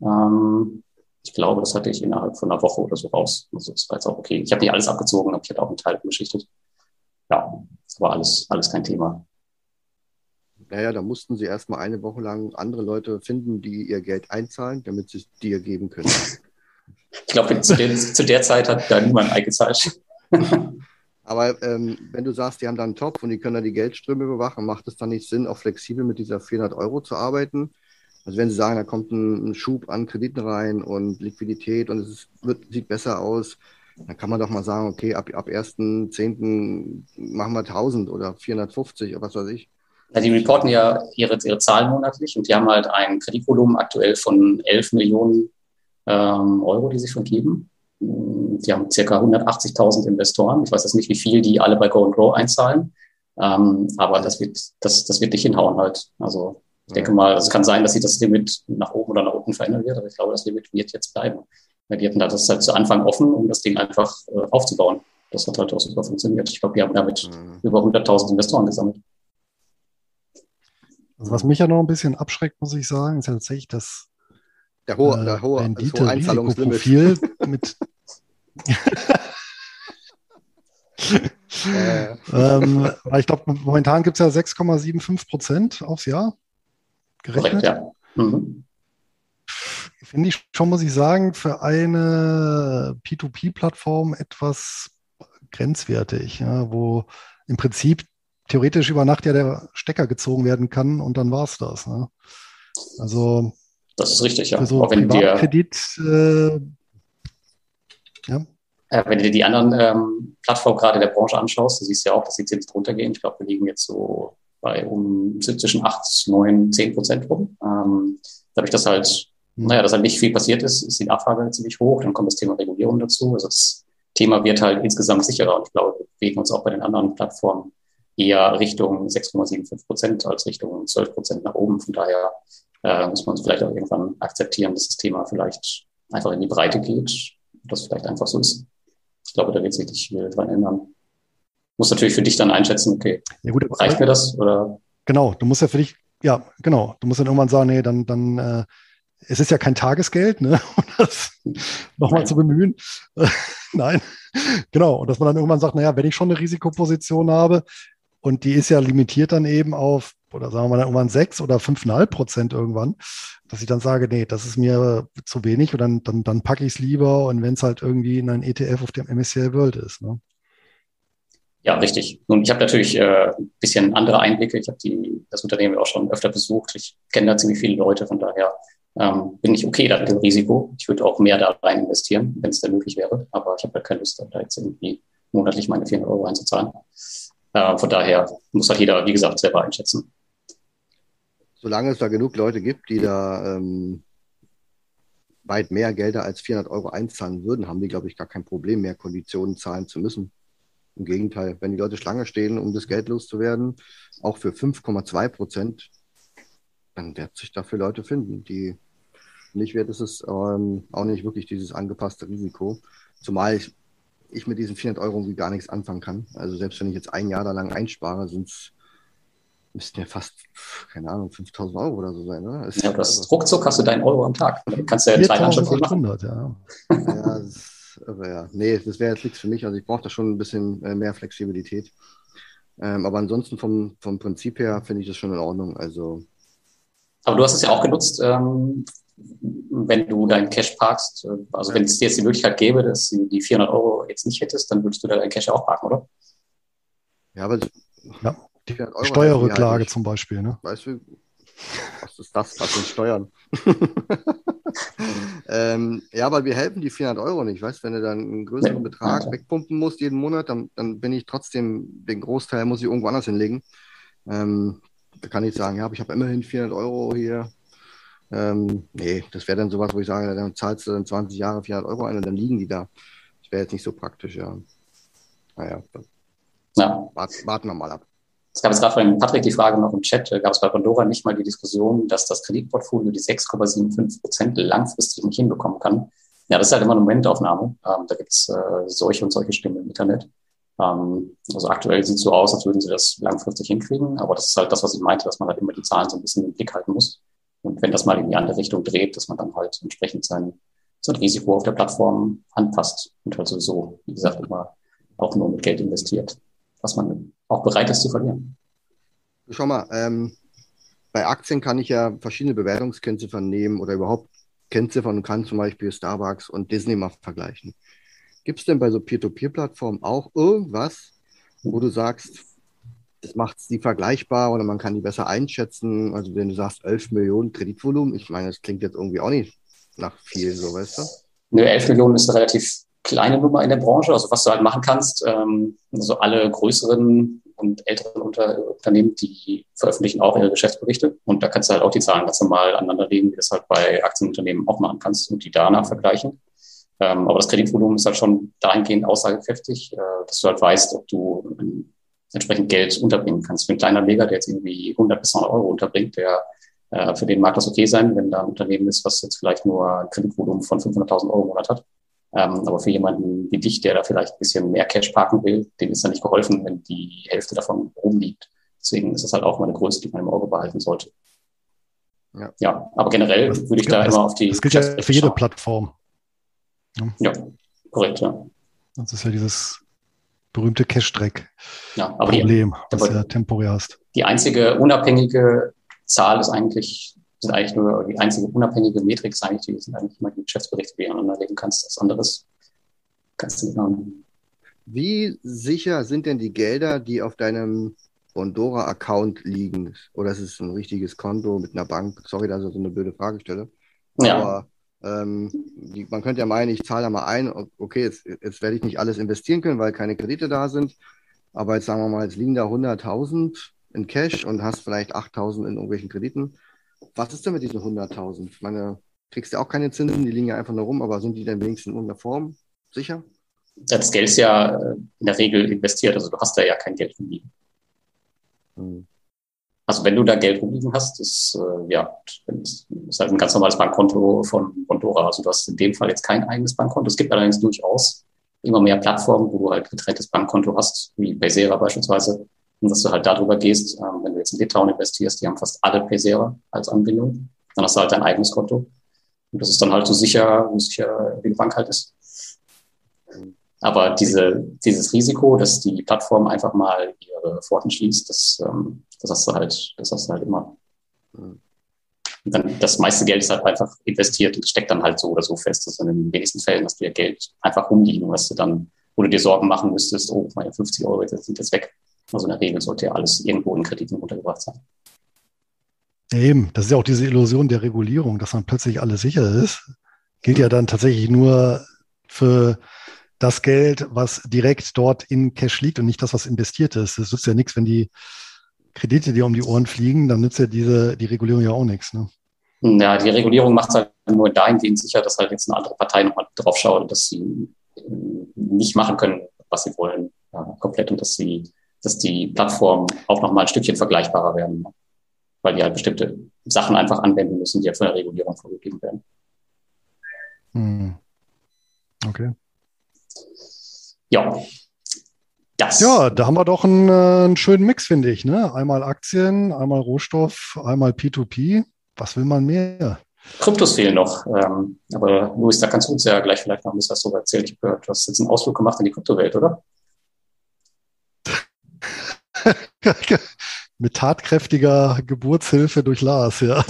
Ähm, ich glaube, das hatte ich innerhalb von einer Woche oder so raus. Also das war jetzt auch okay. Ich habe nicht alles abgezogen, aber ich hatte auch einen Teil umgeschichtet. Ja, das war alles, alles kein Thema. Naja, da mussten sie erstmal eine Woche lang andere Leute finden, die ihr Geld einzahlen, damit sie es dir geben können. Ich glaube, zu, zu, der Zeit hat da niemand eingezahlt. Aber ähm, wenn du sagst, die haben da einen Topf und die können da die Geldströme überwachen, macht es dann nicht Sinn, auch flexibel mit dieser 400 Euro zu arbeiten? Also wenn Sie sagen, da kommt ein, ein Schub an Krediten rein und Liquidität und es ist, wird, sieht besser aus, dann kann man doch mal sagen, okay, ab, ab 1.10. machen wir 1000 oder 450 oder was weiß ich. Ja, die reporten ja ihre, ihre Zahlen monatlich und die haben halt ein Kreditvolumen aktuell von 11 Millionen ähm, Euro, die sie schon geben. Die haben circa 180.000 Investoren. Ich weiß jetzt nicht, wie viel die alle bei Go and Grow einzahlen. Ähm, aber das wird, das, das wird nicht hinhauen halt. Also ich denke mal, also es kann sein, dass sich das Limit nach oben oder nach unten verändern wird, aber ich glaube, das Limit wird jetzt bleiben. Weil die hatten da das halt zu Anfang offen, um das Ding einfach äh, aufzubauen. Das hat halt auch super funktioniert. Ich glaube, die haben damit mhm. über 100.000 Investoren gesammelt. Also was mich ja noch ein bisschen abschreckt, muss ich sagen, ist ja tatsächlich das der hohe, äh, der hohe, Rendite das hohe Einzahlungslimit. mit äh. ähm, ich glaube, momentan gibt es ja 6,75 Prozent aufs Jahr gerechnet. Korrekt, ja. Mhm. Finde ich schon, muss ich sagen, für eine P2P-Plattform etwas grenzwertig, ja, wo im Prinzip theoretisch über Nacht ja der Stecker gezogen werden kann und dann war es das. Ne? Also das ist richtig, ja. Für so Privatkredit, äh, ja. Äh, wenn du dir die anderen ähm, Plattformen gerade der Branche anschaust, du siehst ja auch, dass die Zinsen runtergehen. Ich glaube, wir liegen jetzt so bei um zwischen 8, 9, 10 Prozent rum. Ähm, dadurch, dass halt, mhm. naja, dass halt nicht viel passiert ist, ist die Nachfrage ziemlich hoch. Dann kommt das Thema Regulierung dazu. Also das Thema wird halt insgesamt sicherer. Und ich glaube, wir bewegen uns auch bei den anderen Plattformen eher Richtung 6,75 Prozent als Richtung 12 Prozent nach oben. Von daher äh, muss man vielleicht auch irgendwann akzeptieren, dass das Thema vielleicht einfach in die Breite geht, das vielleicht einfach so ist. Ich glaube, da wird sich nicht viel dran ändern. Muss natürlich für dich dann einschätzen, okay, ja, gut, reicht mir das oder? Genau, du musst ja für dich, ja, genau, du musst dann irgendwann sagen, nee, dann, dann, äh, es ist ja kein Tagesgeld, ne, um das nochmal zu bemühen. Nein, genau. Und dass man dann irgendwann sagt, naja, wenn ich schon eine Risikoposition habe und die ist ja limitiert dann eben auf oder sagen wir mal irgendwann sechs oder fünfeinhalb Prozent irgendwann, dass ich dann sage, nee, das ist mir zu wenig und dann, dann, dann packe ich es lieber und wenn es halt irgendwie in ein ETF auf dem MSCI World ist. Ne? Ja, richtig. Nun, ich habe natürlich äh, ein bisschen andere Einblicke. Ich habe das Unternehmen auch schon öfter besucht. Ich kenne da ziemlich viele Leute, von daher ähm, bin ich okay da mit dem Risiko. Ich würde auch mehr da rein investieren, wenn es denn möglich wäre. Aber ich habe halt keine Lust, da jetzt irgendwie monatlich meine 400 Euro einzuzahlen. Äh, von daher muss halt jeder, wie gesagt, selber einschätzen solange es da genug Leute gibt, die da ähm, weit mehr Gelder als 400 Euro einzahlen würden, haben die, glaube ich, gar kein Problem mehr, Konditionen zahlen zu müssen. Im Gegenteil, wenn die Leute Schlange stehen, um das Geld loszuwerden, auch für 5,2 Prozent, dann wird sich dafür Leute finden. Die nicht wert ist es ähm, auch nicht wirklich dieses angepasste Risiko. Zumal ich, ich mit diesen 400 Euro irgendwie gar nichts anfangen kann. Also selbst wenn ich jetzt ein Jahr da lang einspare, sind es müssten ja fast, keine Ahnung, 5000 Euro oder so sein, oder? Ist ja, das ruckzuck hast du deinen Euro am Tag. Dann kannst du ja drei Handschriften machen. Ja. ja, das ist, aber ja. Nee, das wäre jetzt nichts für mich. Also ich brauche da schon ein bisschen äh, mehr Flexibilität. Ähm, aber ansonsten vom, vom Prinzip her finde ich das schon in Ordnung. Also. Aber du hast es ja auch genutzt, ähm, wenn du deinen Cash parkst. Äh, also wenn es dir jetzt die Möglichkeit gäbe, dass du die 400 Euro jetzt nicht hättest, dann würdest du da deinen Cash auch parken, oder? Ja, aber ja. Steuerrücklage zum Beispiel, ne? Weißt du, was ist das? Was sind Steuern? ähm, ja, weil wir helfen die 400 Euro nicht. Weißt wenn du dann einen größeren Betrag ja. wegpumpen musst jeden Monat, dann, dann bin ich trotzdem, den Großteil muss ich irgendwo anders hinlegen. Ähm, da kann ich sagen, ja, ich habe immerhin 400 Euro hier. Ähm, nee, das wäre dann sowas, wo ich sage, dann zahlst du dann 20 Jahre 400 Euro ein und dann liegen die da. Das wäre jetzt nicht so praktisch, ja. Naja, ja. Warten, warten wir mal ab. Es gab jetzt gerade von Patrick die Frage noch im Chat, gab es bei Pandora nicht mal die Diskussion, dass das Kreditportfolio die 6,75 Prozent langfristig nicht hinbekommen kann. Ja, das ist halt immer eine Momentaufnahme. Ähm, da gibt es äh, solche und solche Stimmen im Internet. Ähm, also aktuell sieht es so aus, als würden sie das langfristig hinkriegen, aber das ist halt das, was ich meinte, dass man halt immer die Zahlen so ein bisschen im Blick halten muss. Und wenn das mal in die andere Richtung dreht, dass man dann halt entsprechend sein, sein Risiko auf der Plattform anpasst und halt sowieso, wie gesagt, immer auch nur mit Geld investiert, was man auch bereit ist zu verlieren. Schau mal, ähm, bei Aktien kann ich ja verschiedene Bewertungskennziffern nehmen oder überhaupt Kennziffern und kann zum Beispiel Starbucks und Disney mal vergleichen. Gibt es denn bei so Peer-to-Peer-Plattformen auch irgendwas, wo du sagst, das macht die vergleichbar oder man kann die besser einschätzen? Also wenn du sagst 11 Millionen Kreditvolumen, ich meine, das klingt jetzt irgendwie auch nicht nach viel, so weißt du? Nö, 11 Millionen ist relativ kleine Nummer in der Branche. Also was du halt machen kannst, ähm, also alle größeren und älteren Unter Unternehmen, die veröffentlichen auch ihre Geschäftsberichte. Und da kannst du halt auch die Zahlen ganz normal aneinanderlegen, wie du das halt bei Aktienunternehmen auch machen kannst und die danach vergleichen. Ähm, aber das Kreditvolumen ist halt schon dahingehend aussagekräftig, äh, dass du halt weißt, ob du ähm, entsprechend Geld unterbringen kannst. Für einen kleinen Anleger, der jetzt irgendwie 100 bis 200 Euro unterbringt, der äh, für den mag das okay sein, wenn da ein Unternehmen ist, was jetzt vielleicht nur ein Kreditvolumen von 500.000 Euro im Monat hat. Ähm, aber für jemanden wie dich, der da vielleicht ein bisschen mehr Cash parken will, dem ist da nicht geholfen, wenn die Hälfte davon rumliegt. Deswegen ist das halt auch mal eine Größe, die man im Auge behalten sollte. Ja, ja aber generell das, würde ich da das, immer auf die. Das gilt ja für jede Plattform. Ja, korrekt, ja. Das ist ja dieses berühmte Cash-Track-Problem, ja, was du ja temporär hast. Die einzige unabhängige Zahl ist eigentlich sind eigentlich nur die einzige unabhängige Metrik, ist eigentlich, die sind eigentlich immer die Geschäftsberichte, die du aneinanderlegen kannst. Das anderes kannst du nicht machen. Wie sicher sind denn die Gelder, die auf deinem Bondora-Account liegen? Oder ist es ein richtiges Konto mit einer Bank? Sorry, dass ich so eine blöde Frage stelle. Ja. Ähm, die, man könnte ja meinen, ich zahle da mal ein, okay, jetzt, jetzt werde ich nicht alles investieren können, weil keine Kredite da sind. Aber jetzt sagen wir mal, jetzt liegen da 100.000 in Cash und hast vielleicht 8.000 in irgendwelchen Krediten Was ist denn mit diesen 100.000? Ich meine, kriegst du auch keine Zinsen, die liegen ja einfach nur rum, aber sind die dann wenigstens in irgendeiner Form sicher? Das Geld ist ja äh, in der Regel investiert, also du hast da ja kein Geld rumliegen. Hm. Also wenn du da Geld rumliegen hast, ist, äh, ja, ist halt ein ganz normales Bankkonto von Bondora. Also du hast in dem Fall jetzt kein eigenes Bankkonto. Es gibt allerdings durchaus immer mehr Plattformen, wo du halt getrenntes Bankkonto hast, wie Paysera beispielsweise, und dass du halt darüber gehst, ähm, wenn du jetzt in Litauen investierst, die haben fast alle Paysera als Anbindung, dann hast du halt dein eigenes Konto. Und das ist dann halt so sicher, wie sicher die Bank halt ist. Aber diese, dieses Risiko, dass die Plattform einfach mal ihre Pforten schließt, das, ähm, das hast du halt, das hast du halt immer. Und dann das meiste Geld ist halt einfach investiert und steckt dann halt so oder so fest. Das ist in den wenigsten Fällen hast du ja Geld einfach rumliegen, was du dann, wo du dir Sorgen machen müsstest, oh, meine 50 Euro sind jetzt weg. Also in der Regel sollte ja alles irgendwo in Krediten untergebracht sein. Eben, das ist ja auch diese Illusion der Regulierung, dass dann plötzlich alles sicher ist. Gilt ja dann tatsächlich nur für das Geld, was direkt dort in Cash liegt und nicht das, was investiert ist. Das nützt ja nichts, wenn die Kredite dir um die Ohren fliegen, dann nützt ja diese, die Regulierung ja auch nichts. Ne? Ja, die Regulierung macht es halt nur dahingehend sicher, dass halt jetzt eine andere Partei nochmal drauf schaut, dass sie nicht machen können, was sie wollen, ja, komplett und dass sie, dass die Plattformen auch nochmal ein Stückchen vergleichbarer werden, weil die halt bestimmte Sachen einfach anwenden müssen, die ja von der Regulierung vorgegeben werden. Hm. Okay. Ja. Das. Ja, da haben wir doch einen, äh, einen schönen Mix, finde ich. Ne? Einmal Aktien, einmal Rohstoff, einmal P2P. Was will man mehr? Kryptos fehlen noch. Ähm, aber Luis, da kannst du uns ja gleich vielleicht noch ein bisschen was darüber erzählen. Ich gehört, du hast jetzt einen Ausflug gemacht in die Kryptowelt, oder? Mit tatkräftiger Geburtshilfe durch Lars, ja.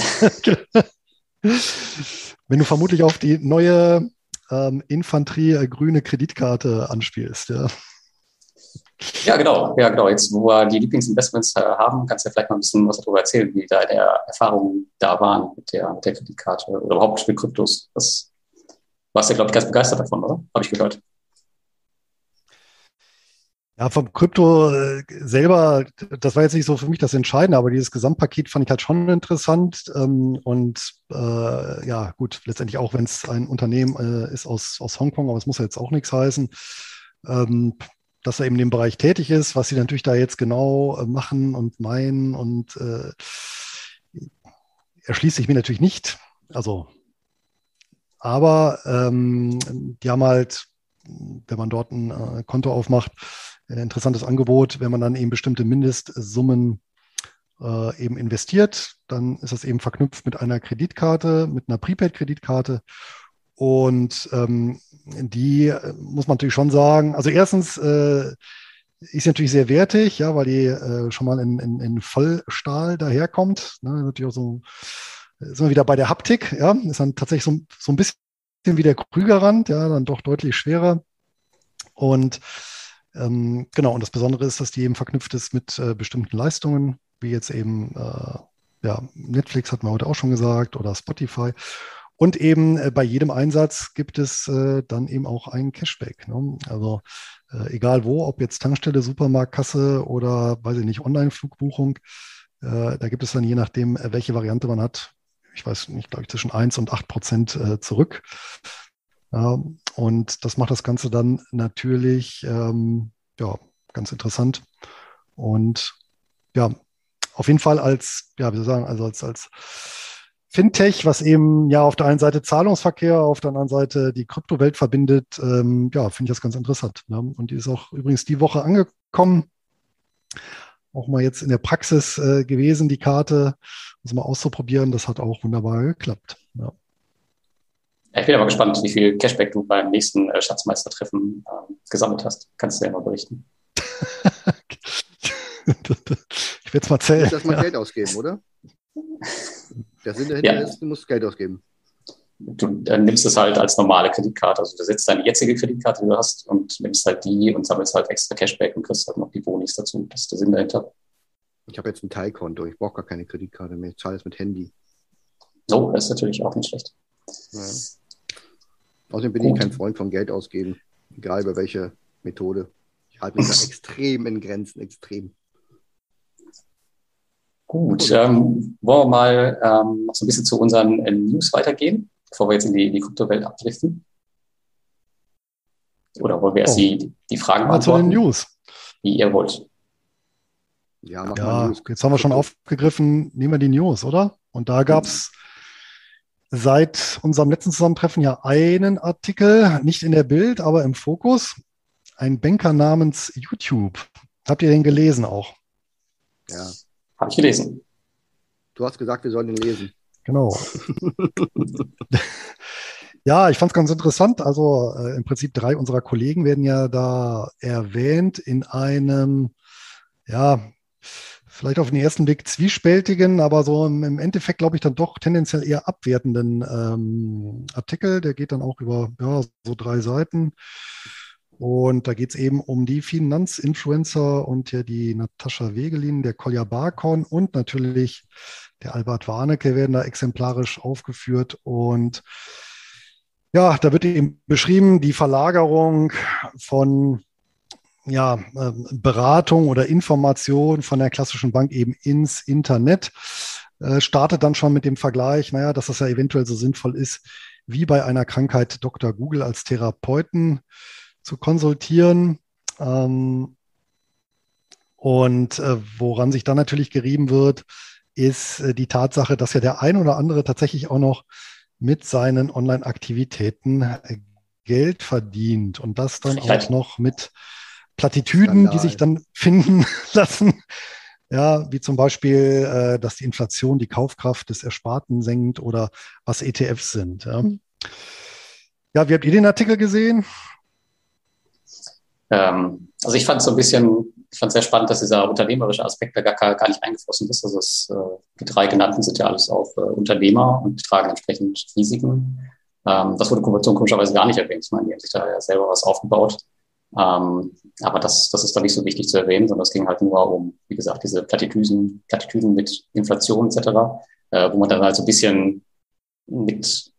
Wenn du vermutlich auf die neue ähm, Infanterie äh, grüne Kreditkarte anspielst, ja. Ja, genau. Ja, genau. Jetzt, wo wir die Lieblingsinvestments äh, haben, kannst du ja vielleicht mal ein bisschen was darüber erzählen, wie deine Erfahrungen da waren mit der, mit der Kreditkarte oder überhaupt mit Kryptos. Das warst ja, glaube ich, ganz begeistert davon, oder? Habe ich gehört. Ja, vom Krypto äh, selber, das war jetzt nicht so für mich das Entscheidende, aber dieses Gesamtpaket fand ich halt schon interessant. Ähm, und äh, ja, gut, letztendlich auch, wenn es ein Unternehmen äh, ist aus, aus Hongkong, aber es muss ja jetzt auch nichts heißen, ähm, dass er eben in dem Bereich tätig ist, was sie natürlich da jetzt genau äh, machen und meinen und äh, erschließt sich mir natürlich nicht. Also, aber ähm, die haben halt, wenn man dort ein äh, Konto aufmacht, ein interessantes Angebot, wenn man dann eben bestimmte Mindestsummen äh, eben investiert. Dann ist das eben verknüpft mit einer Kreditkarte, mit einer Prepaid-Kreditkarte. Und ähm, die äh, muss man natürlich schon sagen, also erstens äh, ist natürlich sehr wertig, ja, weil die äh, schon mal in, in, in Vollstahl daherkommt. Ne, natürlich auch so, sind wir wieder bei der Haptik, ja, ist dann tatsächlich so, so ein bisschen wie der Krügerrand, ja, dann doch deutlich schwerer. Und ähm, genau, und das Besondere ist, dass die eben verknüpft ist mit äh, bestimmten Leistungen, wie jetzt eben äh, ja, Netflix hat man heute auch schon gesagt oder Spotify. Und eben äh, bei jedem Einsatz gibt es äh, dann eben auch einen Cashback. Ne? Also äh, egal wo, ob jetzt Tankstelle, Supermarktkasse oder weiß ich nicht, Online-Flugbuchung, äh, da gibt es dann je nachdem, welche Variante man hat, ich weiß nicht, glaube ich, zwischen 1 und 8 Prozent zurück. Ähm, und das macht das Ganze dann natürlich ähm, ja, ganz interessant. Und ja, auf jeden Fall als, ja, wie soll ich sagen, also als, als Fintech, was eben ja auf der einen Seite Zahlungsverkehr, auf der anderen Seite die Kryptowelt verbindet, ähm, ja, finde ich das ganz interessant. Ne? Und die ist auch übrigens die Woche angekommen. Auch mal jetzt in der Praxis äh, gewesen, die Karte, um mal auszuprobieren. Das hat auch wunderbar geklappt. Ja. Ich bin aber gespannt, wie viel Cashback du beim nächsten äh, Schatzmeistertreffen äh, gesammelt hast. Kannst du ja mal berichten. ich werde es mal zählen. Du musst erstmal ja. Geld ausgeben, oder? Der Sinn dahinter ja. ist, du musst Geld ausgeben. Du dann nimmst es halt als normale Kreditkarte. Also du setzt deine jetzige Kreditkarte, die du hast, und nimmst halt die und sammelst halt extra Cashback und kriegst halt noch die Bonis dazu. Das ist der Sinn dahinter. Ich habe jetzt ein Teilkonto. Ich brauche gar keine Kreditkarte mehr. Ich zahle es mit Handy. So, das ist natürlich auch nicht schlecht. Ja. Außerdem bin Gut. ich kein Freund von Geld ausgeben, egal über welche Methode. Ich halte mich da extrem in Grenzen, extrem. Gut, ähm, wollen wir mal ähm, noch so ein bisschen zu unseren äh, News weitergehen, bevor wir jetzt in die, in die Kryptowelt abdriften? Oder wollen wir erst oh. die, die Fragen beantworten? Zu den News. Wie ihr wollt. Ja, ja jetzt haben wir schon aufgegriffen, nehmen wir die News, oder? Und da gab es seit unserem letzten Zusammentreffen ja einen Artikel, nicht in der Bild, aber im Fokus. Ein Banker namens YouTube. Habt ihr den gelesen auch? Ja. Habe ich gelesen. Du hast gesagt, wir sollen ihn lesen. Genau. ja, ich fand es ganz interessant. Also äh, im Prinzip drei unserer Kollegen werden ja da erwähnt in einem, ja, vielleicht auf den ersten Blick zwiespältigen, aber so im, Endeffekt glaube ich dann doch tendenziell eher abwertenden ähm, Artikel. Der geht dann auch über ja, so drei Seiten. Und da geht es eben um die Finanzinfluencer und ja die Natascha Wegelin, der Kolja Barkon und natürlich der Albert Warnecke werden da exemplarisch aufgeführt. Und ja, da wird eben beschrieben, die Verlagerung von ja, ähm, Beratung oder Information von der klassischen Bank eben ins Internet. Äh, startet dann schon mit dem Vergleich, naja, dass das ja eventuell so sinnvoll ist, wie bei einer Krankheit Dr. Google als Therapeuten zu konsultieren. Ähm, und äh, woran sich dann natürlich gerieben wird, ist äh, die Tatsache, dass ja der ein oder andere tatsächlich auch noch mit seinen Online-Aktivitäten Geld verdient und das dann auch noch mit Plattitüden, Skandal. die sich dann finden lassen. Ja, wie zum Beispiel, äh, dass die Inflation die Kaufkraft des Ersparten senkt oder was ETFs sind. Ja. Mhm. ja, wie habt ihr den Artikel gesehen? Ähm, also ich fand es so ein bisschen, ich fand es sehr spannend, dass dieser unternehmerische Aspekt da gar, gar nicht eingeflossen ist. Also es, äh, die drei genannten sind ja alles auch äh, Unternehmer und tragen entsprechend Risiken. Ähm, das wurde komischerweise gar nicht erwähnt. Ich meine, die haben sich da ja selber was aufgebaut. Ähm, aber das, das ist da nicht so wichtig zu erwähnen, sondern es ging halt nur um, wie gesagt, diese Plattitüden, Plattitüden mit Inflation etc., äh, wo man dann halt so ein bisschen mit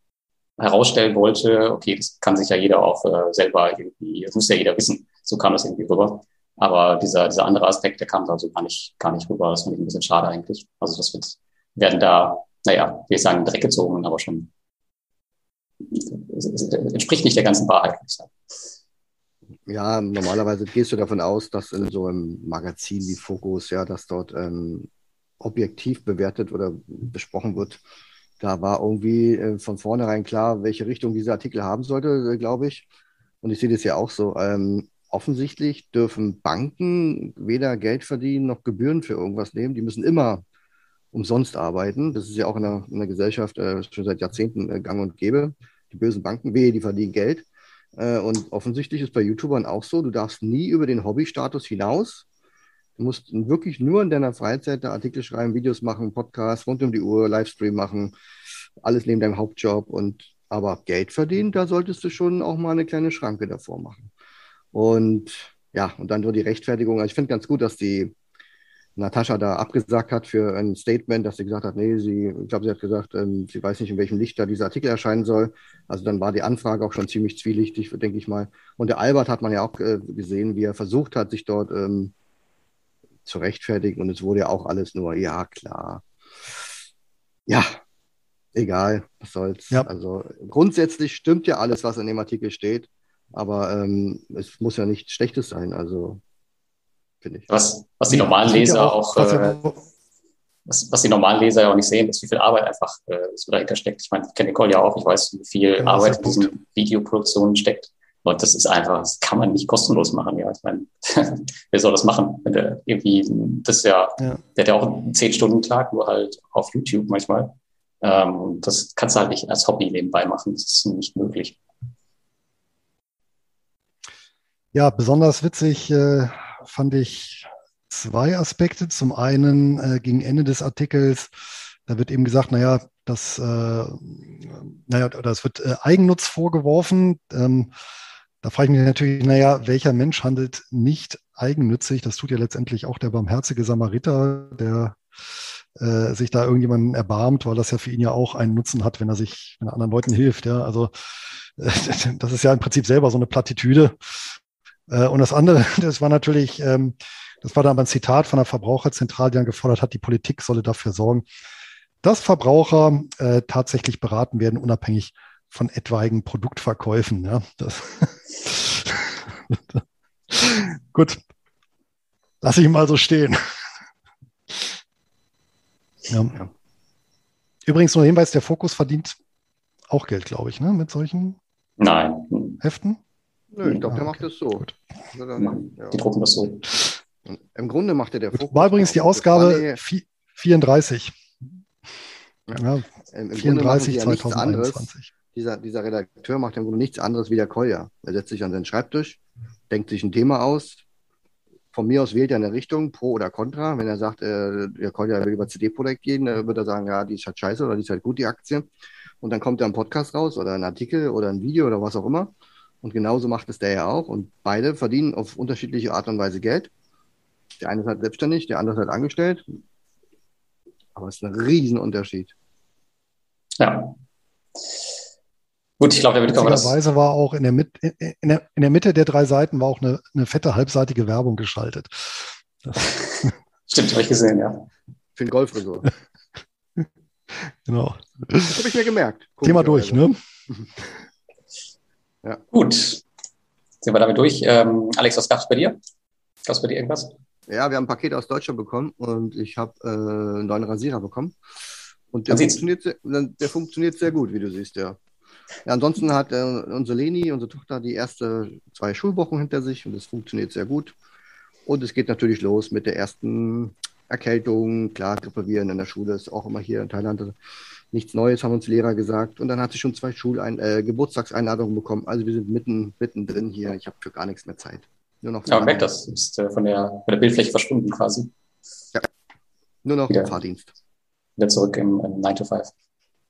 herausstellen wollte, okay, das kann sich ja jeder auch äh, selber irgendwie, das muss ja jeder wissen. So kam das irgendwie rüber. Aber dieser, dieser andere Aspekt, der kam da so gar nicht, gar nicht rüber. Das finde ich ein bisschen schade eigentlich. Also das wird, werden da, naja, wir sagen Dreck gezogen, aber schon entspricht nicht der ganzen Wahrheit, würde ich sagen. Ja, normalerweise gehst du davon aus, dass in so einem Magazin wie Focus, ja, dass dort ähm, objektiv bewertet oder besprochen wird, da war irgendwie äh, von vornherein klar, welche Richtung dieser Artikel haben sollte, äh, glaube ich. Und ich sehe das ja auch so. Ähm, offensichtlich dürfen Banken weder Geld verdienen noch Gebühren für irgendwas nehmen. Die müssen immer umsonst arbeiten. Das ist ja auch in der, in der Gesellschaft äh, schon seit Jahrzehnten äh, gang und gäbe. Die bösen Banken, wehe, die verdienen Geld. Äh, und offensichtlich ist bei YouTubern auch so, du darfst nie über den Hobbystatus hinaus Du musst wirklich nur in deiner Freizeit Artikel schreiben, Videos machen, Podcasts rund um die Uhr, Livestream machen, alles neben deinem Hauptjob und aber Geld verdienen, da solltest du schon auch mal eine kleine Schranke davor machen. Und ja, und dann nur die Rechtfertigung. Also ich finde ganz gut, dass die Natascha da abgesagt hat für ein Statement, dass sie gesagt hat, nee, sie, ich glaube, sie hat gesagt, ähm, sie weiß nicht, in welchem Licht da dieser Artikel erscheinen soll. Also dann war die Anfrage auch schon ziemlich zwielichtig, denke ich mal. Und der Albert hat man ja auch äh, gesehen, wie er versucht hat, sich dort ähm, zu rechtfertigen. Und es wurde ja auch alles nur, ja, klar. Ja, egal, was soll's. Ja. Also grundsätzlich stimmt ja alles, was in dem Artikel steht, aber ähm, es muss ja nichts Schlechtes sein. Also finde ich. Was, was die normalen Leser auch, auch äh, was, was die normalen Leser ja auch nicht sehen, ist, wie viel Arbeit einfach äh, so dahinter steckt. Ich meine, ich kenne Nicole ja auch, ich weiß, wie viel ja, Arbeit in diesen Videoproduktionen steckt. Und das ist einfach, das kann man nicht kostenlos machen. Ja, ich meine, wer soll das machen? Wenn der irgendwie, das ist ja, ja. der hat ja auch einen 10-Stunden-Tag, nur halt auf YouTube manchmal. Ähm, das kannst du halt nicht als Hobby nebenbei machen. Das ist nicht möglich. Ja, besonders witzig äh, fand ich zwei Aspekte. Zum einen äh, gegen Ende des Artikels, da wird eben gesagt, naja, das, äh, naja, das wird äh, Eigennutz vorgeworfen. Ähm, da frage ich mich natürlich, naja, welcher Mensch handelt nicht eigennützig? Das tut ja letztendlich auch der barmherzige Samariter, der äh, sich da irgendjemanden erbarmt, weil das ja für ihn ja auch einen Nutzen hat, wenn er sich, wenn er anderen Leuten hilft. Ja, also das ist ja im Prinzip selber so eine Plattitüde. Äh, und das andere, das war natürlich ähm, Das war dann ein Zitat von der Verbraucherzentrale, die dann gefordert hat, die Politik solle dafür sorgen, dass Verbraucher äh, tatsächlich beraten werden, unabhängig von etwaigen Produktverkäufen. Ja, Gut, lasse ich mal so stehen. Ja. Übrigens nur ein Hinweis, der Fokus verdient auch Geld, glaube ich, ne? mit solchen Nein. Heften. Nö, ich glaube, der ah, okay. macht das so. Gut. Ja. Die drucken das so. Im Grunde macht er der Fokus. War übrigens die Ausgabe 34. Ja. Ja, Im 34 2021. Dieser, dieser Redakteur macht im Grunde nichts anderes wie der Kolja. Er setzt sich an seinen Schreibtisch, denkt sich ein Thema aus. Von mir aus wählt er eine Richtung, pro oder contra. Wenn er sagt, äh, der Kolja will über CD-Projekt gehen, dann wird er sagen, ja, die ist halt scheiße oder die ist halt gut, die Aktie. Und dann kommt da ein Podcast raus oder ein Artikel oder ein Video oder was auch immer. Und genauso macht es der ja auch. Und beide verdienen auf unterschiedliche Art und Weise Geld. Der eine ist halt selbstständig, der andere ist halt angestellt. Aber es ist ein Riesenunterschied. Ja. Gut, ich glaube, der Witzigerweise war auch in der, Mit in, der, in der Mitte der drei Seiten war auch eine, eine fette halbseitige Werbung geschaltet. Stimmt, habe ich gesehen, ja. Für den Golfresort. genau. Das habe ich mir gemerkt. Thema durch, ne? ja. Gut. Sind wir damit durch. Ähm, Alex, was gab es bei dir? Gab es bei dir irgendwas? Ja, wir haben ein Paket aus Deutschland bekommen und ich habe äh, einen neuen Rasierer bekommen. Und der funktioniert, sehr, der funktioniert sehr gut, wie du siehst, ja. ja ansonsten hat äh, unsere Leni, unsere Tochter, die erste zwei Schulwochen hinter sich und es funktioniert sehr gut. Und es geht natürlich los mit der ersten Erkältung. Klar, Grippeviren in der Schule ist auch immer hier in Thailand nichts Neues, haben uns Lehrer gesagt. Und dann hat sie schon zwei Schulein äh, Geburtstagseinladungen bekommen. Also wir sind mitten, mittendrin hier. Ich habe für gar nichts mehr Zeit. Nur noch. Ja, man merkt das. Ist äh, von, der, von der Bildfläche verschwunden quasi. Ja. Nur noch wieder, Fahrdienst. Wieder zurück im, im 9 to 5.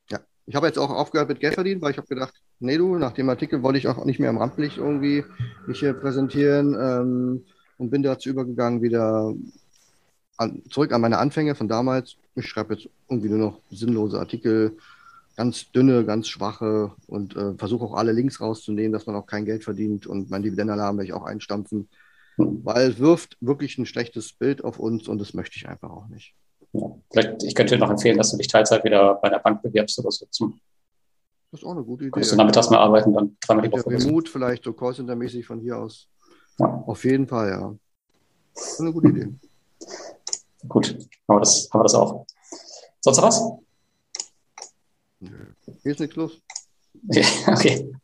Ja. Ich habe jetzt auch aufgehört mit Geld verdienen, weil ich habe gedacht, nee, du, nach dem Artikel wollte ich auch nicht mehr im Rampenlicht irgendwie mich hier präsentieren ähm, und bin dazu übergegangen, wieder an, zurück an meine Anfänge von damals. Ich schreibe jetzt irgendwie nur noch sinnlose Artikel, ganz dünne, ganz schwache und äh, versuche auch alle Links rauszunehmen, dass man auch kein Geld verdient und mein Dividendenalarm werde ich auch einstampfen, weil es wirft wirklich ein schlechtes Bild auf uns und das möchte ich einfach auch nicht. Ja, vielleicht, ich könnte dir noch empfehlen, dass du dich Teilzeit wieder bei der Bank bewirbst oder so. Zum das ist auch eine gute Idee. Kannst du nachmittags mal arbeiten, dann dreimal die Woche. Remote vielleicht, so Callcenter-mäßig von hier aus. Ja. Auf jeden Fall, ja. Das ist eine gute Idee. Gut, haben wir das, haben wir das auch. Sonst noch was? Hier ist nichts los. Okay.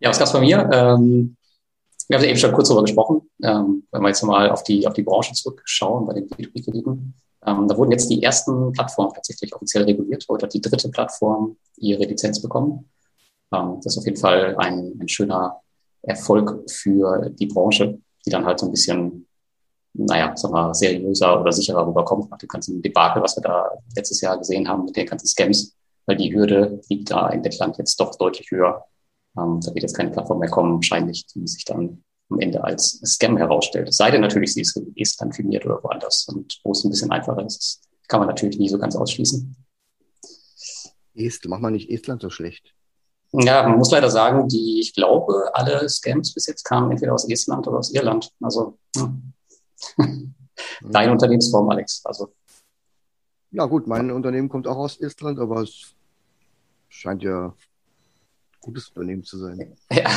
Ja, was gab es bei mir? Ähm, wir haben ja eben schon kurz darüber gesprochen. Ähm, wenn wir jetzt mal auf die, auf die Branche zurückschauen, bei den B2B-Krediten. Ähm, da wurden jetzt die ersten Plattformen tatsächlich offiziell reguliert. Heute hat die dritte Plattform ihre Lizenz bekommen. Ähm, das ist auf jeden Fall ein, ein schöner Erfolg für die Branche, die dann halt so ein bisschen naja, sag mal, seriöser oder sicherer rüberkommt nach dem ganzen Debakel, was wir da letztes Jahr gesehen haben mit den ganzen Scams, weil die Hürde liegt da in Lettland jetzt doch deutlich höher. Ähm, da wird jetzt keine Plattform mehr kommen, wahrscheinlich, die sich dann am Ende als Scam herausstellt. Es sei denn natürlich, sie ist in Estland firmiert oder woanders und wo es ein bisschen einfacher ist, kann man natürlich nie so ganz ausschließen. Est, mach mal nicht Estland so schlecht. Ja, man muss leider sagen, die, ich glaube, alle Scams bis jetzt kamen entweder aus Estland oder aus Irland. Also, ja. Deine Unternehmensform, Alex. Also. Ja, gut, mein Unternehmen kommt auch aus Estland, aber es scheint ja ein gutes Unternehmen zu sein. Ja.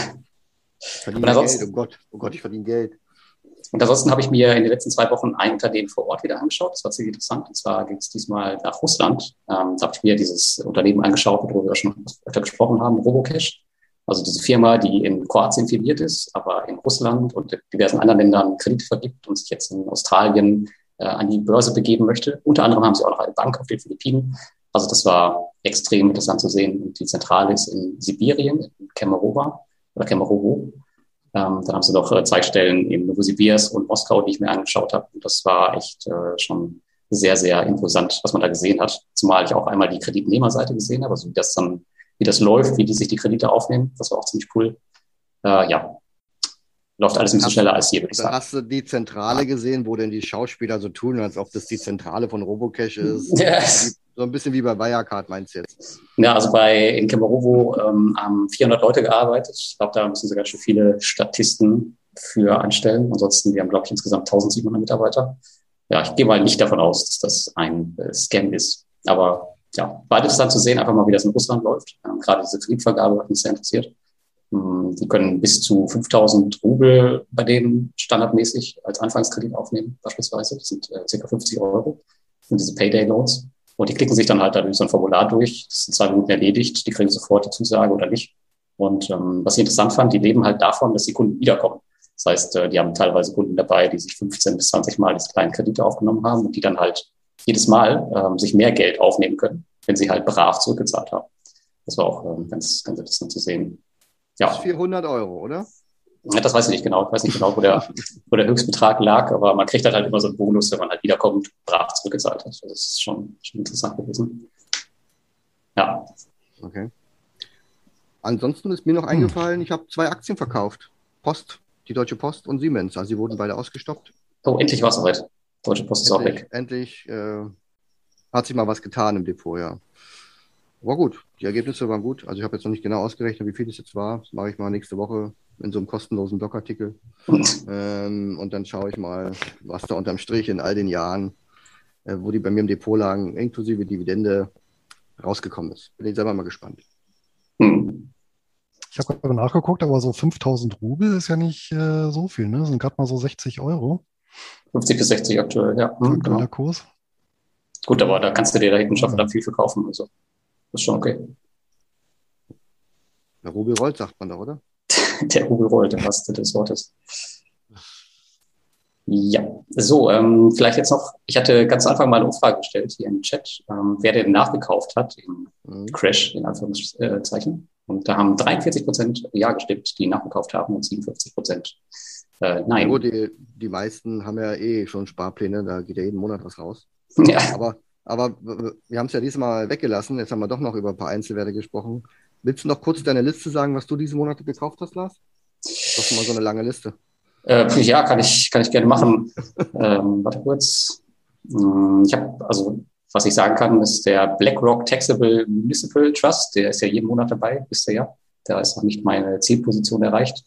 Ich verdiene Geld, oh Gott, oh Gott, ich verdiene Geld. Und ansonsten habe ich mir in den letzten zwei Wochen ein Unternehmen vor Ort wieder angeschaut. Das war ziemlich interessant. Und zwar ging es diesmal nach Russland. Ähm, da habe ich mir dieses Unternehmen angeschaut, worüber wir schon öfter gesprochen haben, Robocash. Also diese Firma, die in Kroatien firmiert ist, aber in Russland und diversen anderen Ländern Kredite vergibt und sich jetzt in Australien äh, an die Börse begeben möchte. Unter anderem haben sie auch noch eine Bank auf den Philippinen. Also das war extrem interessant zu sehen. Und die Zentrale ist in Sibirien, in Kemerovo oder Kemerovo. Ähm, dann haben sie noch äh, zwei Stellen in Novosibirsk und Moskau, die ich mir angeschaut habe. Und das war echt äh, schon sehr, sehr imposant, was man da gesehen hat. Zumal ich auch einmal die Kreditnehmerseite gesehen habe, also wie das dann wie das läuft, wie die sich die Kredite aufnehmen. Das war auch ziemlich cool. Äh, ja, läuft alles ein bisschen schneller als hier, würde ich sagen. Hast du die Zentrale gesehen, wo denn die Schauspieler so tun, als ob das die Zentrale von Robocash ist? Yes. So ein bisschen wie bei Wirecard, meinst du jetzt? Ja, also bei in Kemerovo ähm, haben 400 Leute gearbeitet. Ich glaube, da müssen sogar schon viele Statisten für anstellen. Ansonsten, wir haben, glaube ich, insgesamt 1700 Mitarbeiter. Ja, ich gehe mal nicht davon aus, dass das ein äh, Scam ist. Aber ja, war interessant zu sehen, einfach mal, wie das in Russland läuft. Ähm, gerade diese Kreditvergabe hat mich sehr interessiert. Ähm, die können bis zu 5000 Rubel bei denen standardmäßig als Anfangskredit aufnehmen, beispielsweise. Das sind äh, ca. 50 Euro. Und diese Payday-Loans. Und die klicken sich dann halt da durch so ein Formular durch. Das sind zwei Minuten erledigt. Die kriegen sofort die Zusage oder nicht. Und ähm, was ich interessant fand, die leben halt davon, dass die Kunden wiederkommen. Das heißt, äh, die haben teilweise Kunden dabei, die sich 15 bis 20 Mal diese kleinen Kredite aufgenommen haben und die dann halt jedes Mal ähm, sich mehr Geld aufnehmen können, wenn sie halt brav zurückgezahlt haben. Das war auch ähm, ganz, ganz interessant zu sehen. Ja. Das ist 400 Euro, oder? Ja, das weiß ich nicht genau. Ich weiß nicht genau, wo der, wo der Höchstbetrag lag, aber man kriegt halt, halt immer so einen Bonus, wenn man halt wiederkommt, brav zurückgezahlt hat. Das ist schon, schon interessant gewesen. Ja. Okay. Ansonsten ist mir noch eingefallen, ich habe zwei Aktien verkauft. Post, die Deutsche Post und Siemens. Also sie wurden beide ausgestoppt. Oh, endlich war es soweit. Deutsche Post ist endlich, auch weg. Endlich äh, hat sich mal was getan im Depot, ja. War gut. Die Ergebnisse waren gut. Also ich habe jetzt noch nicht genau ausgerechnet, wie viel es jetzt war. Das mache ich mal nächste Woche in so einem kostenlosen Blogartikel. ähm, und dann schaue ich mal, was da unterm Strich in all den Jahren, äh, wo die bei mir im Depot lagen, inklusive Dividende, rausgekommen ist. Bin ich selber mal gespannt. Hm. Ich habe gerade nachgeguckt, aber so 5000 Rubel ist ja nicht äh, so viel, ne? Das sind gerade mal so 60 Euro. 50 bis 60 aktuell, ja. Mhm, genau. Kurs. Gut, aber da kannst du dir da hinten schon verdammt viel verkaufen. Also, das ist schon okay. Der Rubel rollt, sagt man da, oder? der Rubel rollt im wahrsten des Wortes. Ja, so, ähm, vielleicht jetzt noch, ich hatte ganz am Anfang mal eine Umfrage gestellt hier im Chat, ähm, wer denn nachgekauft hat im mhm. Crash, in Anführungszeichen. Und da haben 43 Prozent Ja gestimmt, die nachgekauft haben und 57 Prozent äh, Nein. Ja, die, die meisten haben ja eh schon Sparpläne, da geht ja jeden Monat was raus. Ja. Aber, aber wir haben es ja diesmal weggelassen, jetzt haben wir doch noch über ein paar Einzelwerte gesprochen. Willst du noch kurz deine Liste sagen, was du diese Monate gekauft hast, Lars? Das ist mal so eine lange Liste. Äh, ja, kann ich, kann ich gerne machen. ähm, warte kurz. Hm, ich habe, also, was ich sagen kann, ist der BlackRock Taxable Municipal Trust. Der ist ja jeden Monat dabei, bisher ja. Da ist noch nicht meine Zielposition erreicht.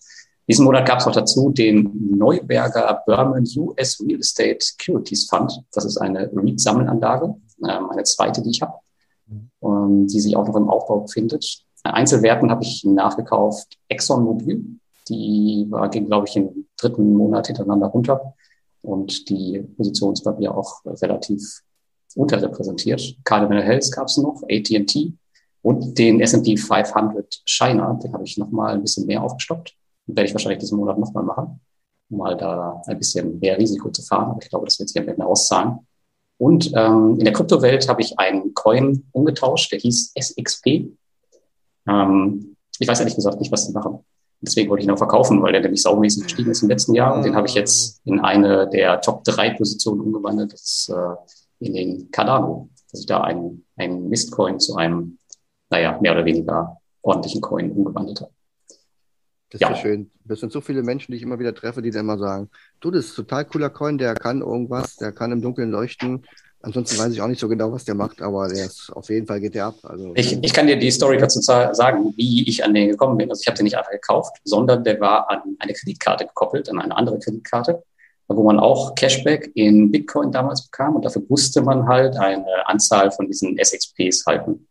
Diesen Monat gab es auch dazu den Neuberger Berman US Real Estate Securities Fund. Das ist eine REIT-Sammelanlage, ähm, eine zweite, die ich habe, ähm, die sich auch noch im Aufbau befindet. Einzelwerten habe ich nachgekauft ExxonMobil. Die war, ging, glaube ich, im dritten Monat hintereinander runter. Und die Position ist bei mir auch relativ unterrepräsentiert. Cardinal Health gab es noch, AT&T und den S&P 500 China. Den habe ich nochmal ein bisschen mehr aufgestockt. Werde ich wahrscheinlich diesen Monat nochmal machen, um mal da ein bisschen mehr Risiko zu fahren. Aber ich glaube, das wird sich am Ende auszahlen. Und ähm, in der Kryptowelt habe ich einen Coin umgetauscht, der hieß SXP. Ähm, ich weiß ehrlich gesagt nicht, was die machen. Deswegen wollte ich ihn auch verkaufen, weil der nämlich saumäßig gestiegen ist im letzten Jahr. Und den habe ich jetzt in eine der Top 3 Positionen umgewandelt. Das äh, in den Cardano. Dass ich da einen, einen Mistcoin zu einem, naja, mehr oder weniger ordentlichen Coin umgewandelt habe. Das ja. ist schön. Das sind so viele Menschen, die ich immer wieder treffe, die dann immer sagen, du, das ist total cooler Coin, der kann irgendwas, der kann im Dunkeln leuchten. Ansonsten weiß ich auch nicht so genau, was der macht, aber der ist, auf jeden Fall geht der ab. Also, ich, ich kann dir die Story dazu sagen, wie ich an den gekommen bin. Also ich habe den nicht einfach gekauft, sondern der war an eine Kreditkarte gekoppelt, an eine andere Kreditkarte, wo man auch Cashback in Bitcoin damals bekam und dafür musste man halt eine Anzahl von diesen SXPs halten.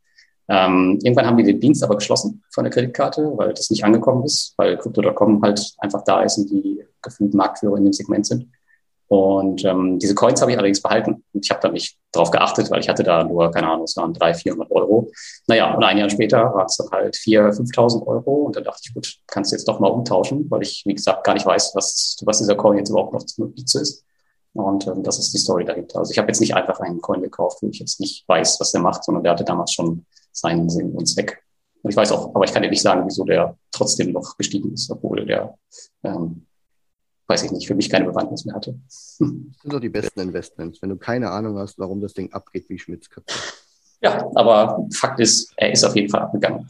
Ähm, irgendwann haben die den Dienst aber geschlossen von der Kreditkarte, weil das nicht angekommen ist, weil Crypto.com halt einfach da ist und die gefühlt Marktführer in dem Segment sind. Und ähm, diese Coins habe ich allerdings behalten. Und ich habe da nicht drauf geachtet, weil ich hatte da nur, keine Ahnung, es waren 300, 400 Euro. Naja, und ein Jahr später waren es dann halt 4.000, 5.000 Euro. Und dann dachte ich, gut, kannst du jetzt doch mal umtauschen, weil ich, wie gesagt, gar nicht weiß, was, was dieser Coin jetzt überhaupt noch zu Nutze ist. Und ähm, das ist die Story dahinter. Also ich habe jetzt nicht einfach einen Coin gekauft, wo ich jetzt nicht weiß, was der macht, sondern der hatte damals schon seinen Sinn und Zweck. Und ich weiß auch, aber ich kann dir nicht sagen, wieso der trotzdem noch gestiegen ist, obwohl der ähm, weiß ich nicht, für mich keine Bewandtnis mehr hatte. Das sind doch die besten Investments, wenn du keine Ahnung hast, warum das Ding abgeht wie Schmitzköpfe. Ja, aber Fakt ist, er ist auf jeden Fall abgegangen.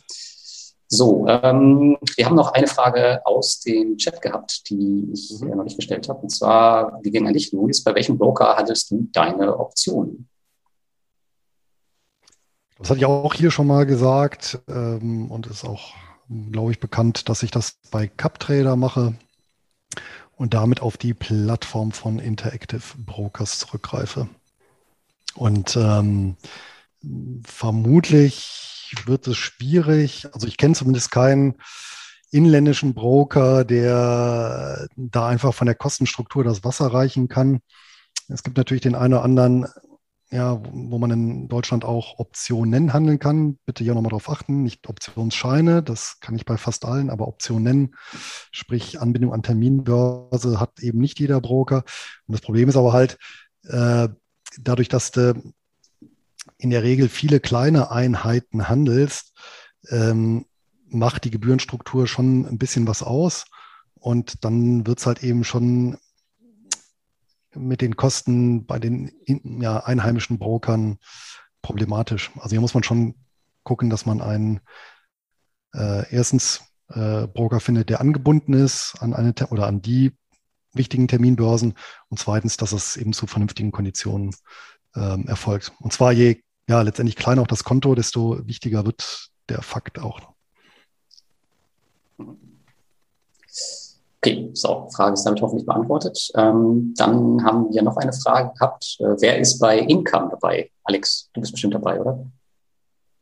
So, ähm, wir haben noch eine Frage aus dem Chat gehabt, die ich mhm. noch nicht gestellt habe. Und zwar, wie ging an dich, Luis? Bei welchem Broker hattest du deine Optionen? Das hatte ich auch hier schon mal gesagt ähm, und ist auch, glaube ich, bekannt, dass ich das bei CupTrader mache. und damit auf die Plattform von Interactive Brokers zurückgreife. Und ähm, vermutlich wird es schwierig, also ich kenne zumindest keinen inländischen Broker, der da einfach von der Kostenstruktur das Wasser reichen kann. Es gibt natürlich den einen oder anderen, ja, wo man in Deutschland auch Optionen handeln kann. Bitte hier nochmal darauf achten, nicht Optionsscheine, das kann ich bei fast allen, aber Optionen, sprich Anbindung an Terminbörse, hat eben nicht jeder Broker. Und das Problem ist aber halt, äh, dadurch, dass du in der Regel viele kleine Einheiten handelst, ähm, macht die Gebührenstruktur schon ein bisschen was aus. Und dann wird es halt eben schon mit den Kosten bei den ja, einheimischen Brokern problematisch. Also hier muss man schon gucken, dass man einen äh, erstens äh, Broker findet, der angebunden ist an eine oder an die wichtigen Terminbörsen und zweitens, dass es eben zu vernünftigen Konditionen ähm, erfolgt. Und zwar je ja letztendlich kleiner auch das Konto, desto wichtiger wird der Fakt auch. Okay, so, Frage ist damit hoffentlich beantwortet. Ähm, dann haben wir noch eine Frage gehabt. Äh, wer ist bei Income dabei? Alex, du bist bestimmt dabei, oder?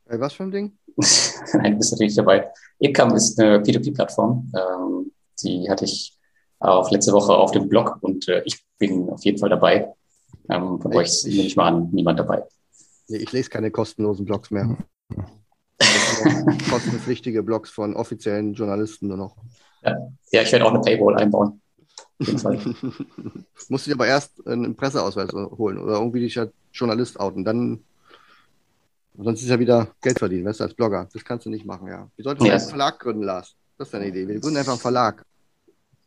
Bei was für ein Ding? Nein, du bist natürlich dabei. Income ist eine P2P-Plattform. Ähm, die hatte ich auch letzte Woche auf dem Blog und äh, ich bin auf jeden Fall dabei. Ähm, von euch nehme ich mal an, niemand dabei. Nee, ich lese keine kostenlosen Blogs mehr. kostenpflichtige Blogs von offiziellen Journalisten nur noch. Ja, ja ich werde auch eine Paywall einbauen. Musst du dir aber erst einen Presseausweis holen oder irgendwie dich als Journalist outen. Dann, sonst ist ja wieder Geld verdienen, weißt du, als Blogger. Das kannst du nicht machen, ja. Wie solltest du yes. einen Verlag gründen, Lars? Das ist deine Idee. Wir gründen einfach einen Verlag.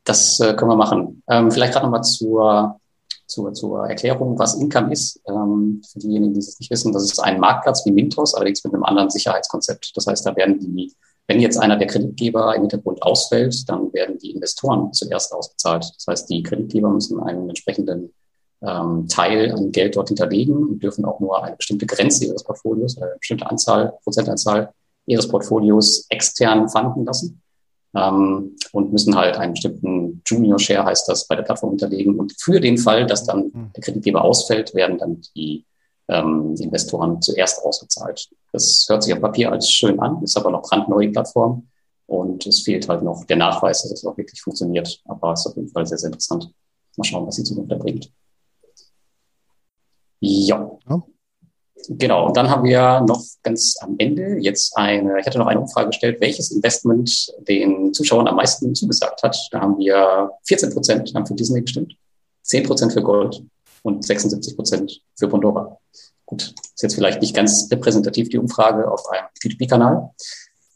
Das äh, können wir machen. Ähm, vielleicht gerade nochmal zur, zur, zur Erklärung, was Income ist. Ähm, für diejenigen, die es nicht wissen, das ist ein Marktplatz wie Mintos, allerdings mit einem anderen Sicherheitskonzept. Das heißt, da werden die wenn jetzt einer der Kreditgeber im Hintergrund ausfällt, dann werden die Investoren zuerst ausbezahlt. Das heißt, die Kreditgeber müssen einen entsprechenden ähm, Teil an Geld dort hinterlegen und dürfen auch nur eine bestimmte Grenze ihres Portfolios, eine bestimmte Anzahl, Prozentanzahl ihres Portfolios extern fanden lassen ähm, und müssen halt einen bestimmten Junior Share, heißt das, bei der Plattform hinterlegen. Und für den Fall, dass dann hm. der Kreditgeber ausfällt, werden dann die ähm, Investoren zuerst ausgezahlt. Das hört sich auf Papier als schön an, ist aber noch brandneue Plattform und es fehlt halt noch der Nachweis, dass es auch wirklich funktioniert. Aber es ist auf jeden Fall sehr, sehr interessant. Mal schauen, was die Zukunft da bringt. Ja. ja. Genau, und dann haben wir noch ganz am Ende jetzt eine, ich hatte noch eine Umfrage gestellt, welches Investment den Zuschauern am meisten zugesagt hat. Da haben wir 14 Prozent haben für Disney gestimmt, 10 Prozent für Gold und 76 Prozent für Pandora. Gut, ist jetzt vielleicht nicht ganz repräsentativ die Umfrage auf einem P2P-Kanal.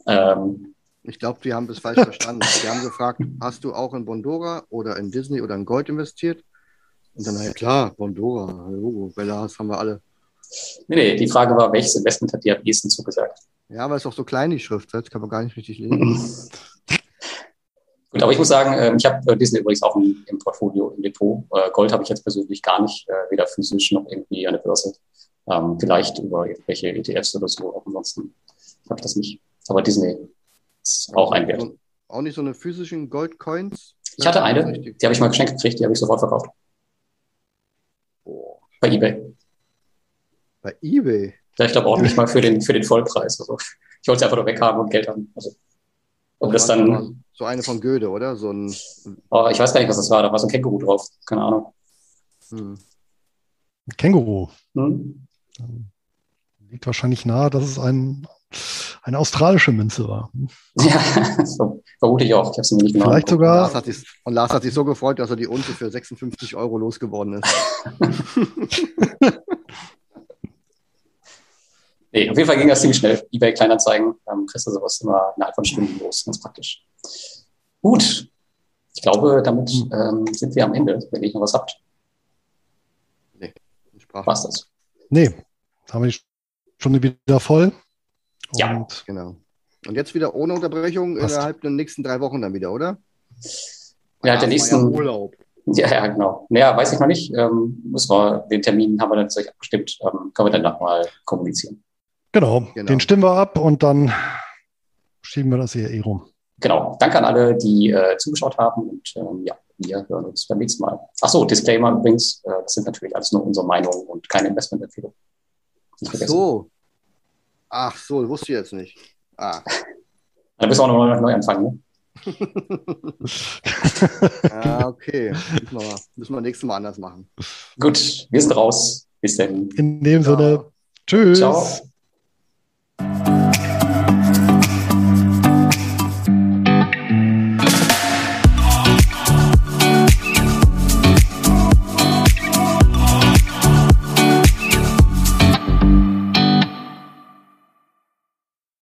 Ähm, ich glaube, die haben das falsch verstanden. Die haben gefragt, hast du auch in Bondora oder in Disney oder in Gold investiert? Und dann, ja klar, Bondora, Logo, Bellas haben wir alle. Nee, nee, die Frage war, welches Investment hat dir am ehesten zugesagt? Ja, weil es auch so klein die Schrift, das kann man gar nicht richtig lesen. Gut, aber ich muss sagen, ähm, ich habe äh, Disney übrigens auch im, Portfolio, im Depot. Äh, Gold habe ich jetzt persönlich gar nicht, äh, weder physisch noch irgendwie an der Börse. Ähm, vielleicht über irgendwelche ETFs oder so, auch ansonsten habe ich das nicht. Aber Disney ist auch ein Wert. Auch nicht so eine physischen Goldcoins? Ich hatte eine, die habe ich mal geschenkt gekriegt, die habe ich sofort verkauft. Oh. Bei eBay. Bei eBay? Ja, ich glaube auch nicht mal für den, für den Vollpreis. Also, ich wollte es einfach nur weghaben und Geld haben. Also, ob das dann so eine von Goethe, oder? So ein. Oh, ich weiß gar nicht, was das war. Da war so ein Känguru drauf. Keine Ahnung. Hm. Känguru. Hm? Liegt wahrscheinlich nahe, dass es ein, eine australische Münze war. Ja, so, vermute ich auch. Ich habe sie nicht genau Vielleicht sogar. Und Lars, sich, und Lars, hat sich, so gefreut, dass er die Unze für 56 Euro losgeworden ist. Nee, auf jeden Fall ging das ziemlich schnell. eBay Kleinanzeigen, ähm, kriegst du sowas immer innerhalb von Stunden los. Ganz praktisch. Gut. Ich glaube, damit hm. ähm, sind wir am Ende, wenn ihr noch was habt. Nee, Sprach. War's das? Nee, haben wir die Stunde wieder voll. Und ja. Genau. Und jetzt wieder ohne Unterbrechung passt. innerhalb der nächsten drei Wochen dann wieder, oder? Ja, der nächsten. Ja Urlaub. Ja, ja, genau. Naja, weiß ich noch nicht. Ähm, müssen wir, den Termin haben wir dann natürlich abgestimmt. Ähm, können wir dann nochmal kommunizieren. Genau, genau, den stimmen wir ab und dann schieben wir das hier eh rum. genau, danke an alle, die äh, zugeschaut haben und ähm, ja, wir hören uns beim nächsten Mal. Achso, Disclaimer übrigens, äh, das sind natürlich alles nur unsere Meinungen und keine Investmentempfehlung. Ach so. Ach so, wusste ich jetzt nicht. Ah. Dann müssen wir auch noch neu anfangen, ne? ah, okay. Müssen wir, müssen wir nächstes Mal anders machen. Gut, wir sind raus. Bis dann. In dem Sinne, tschüss. Ciao.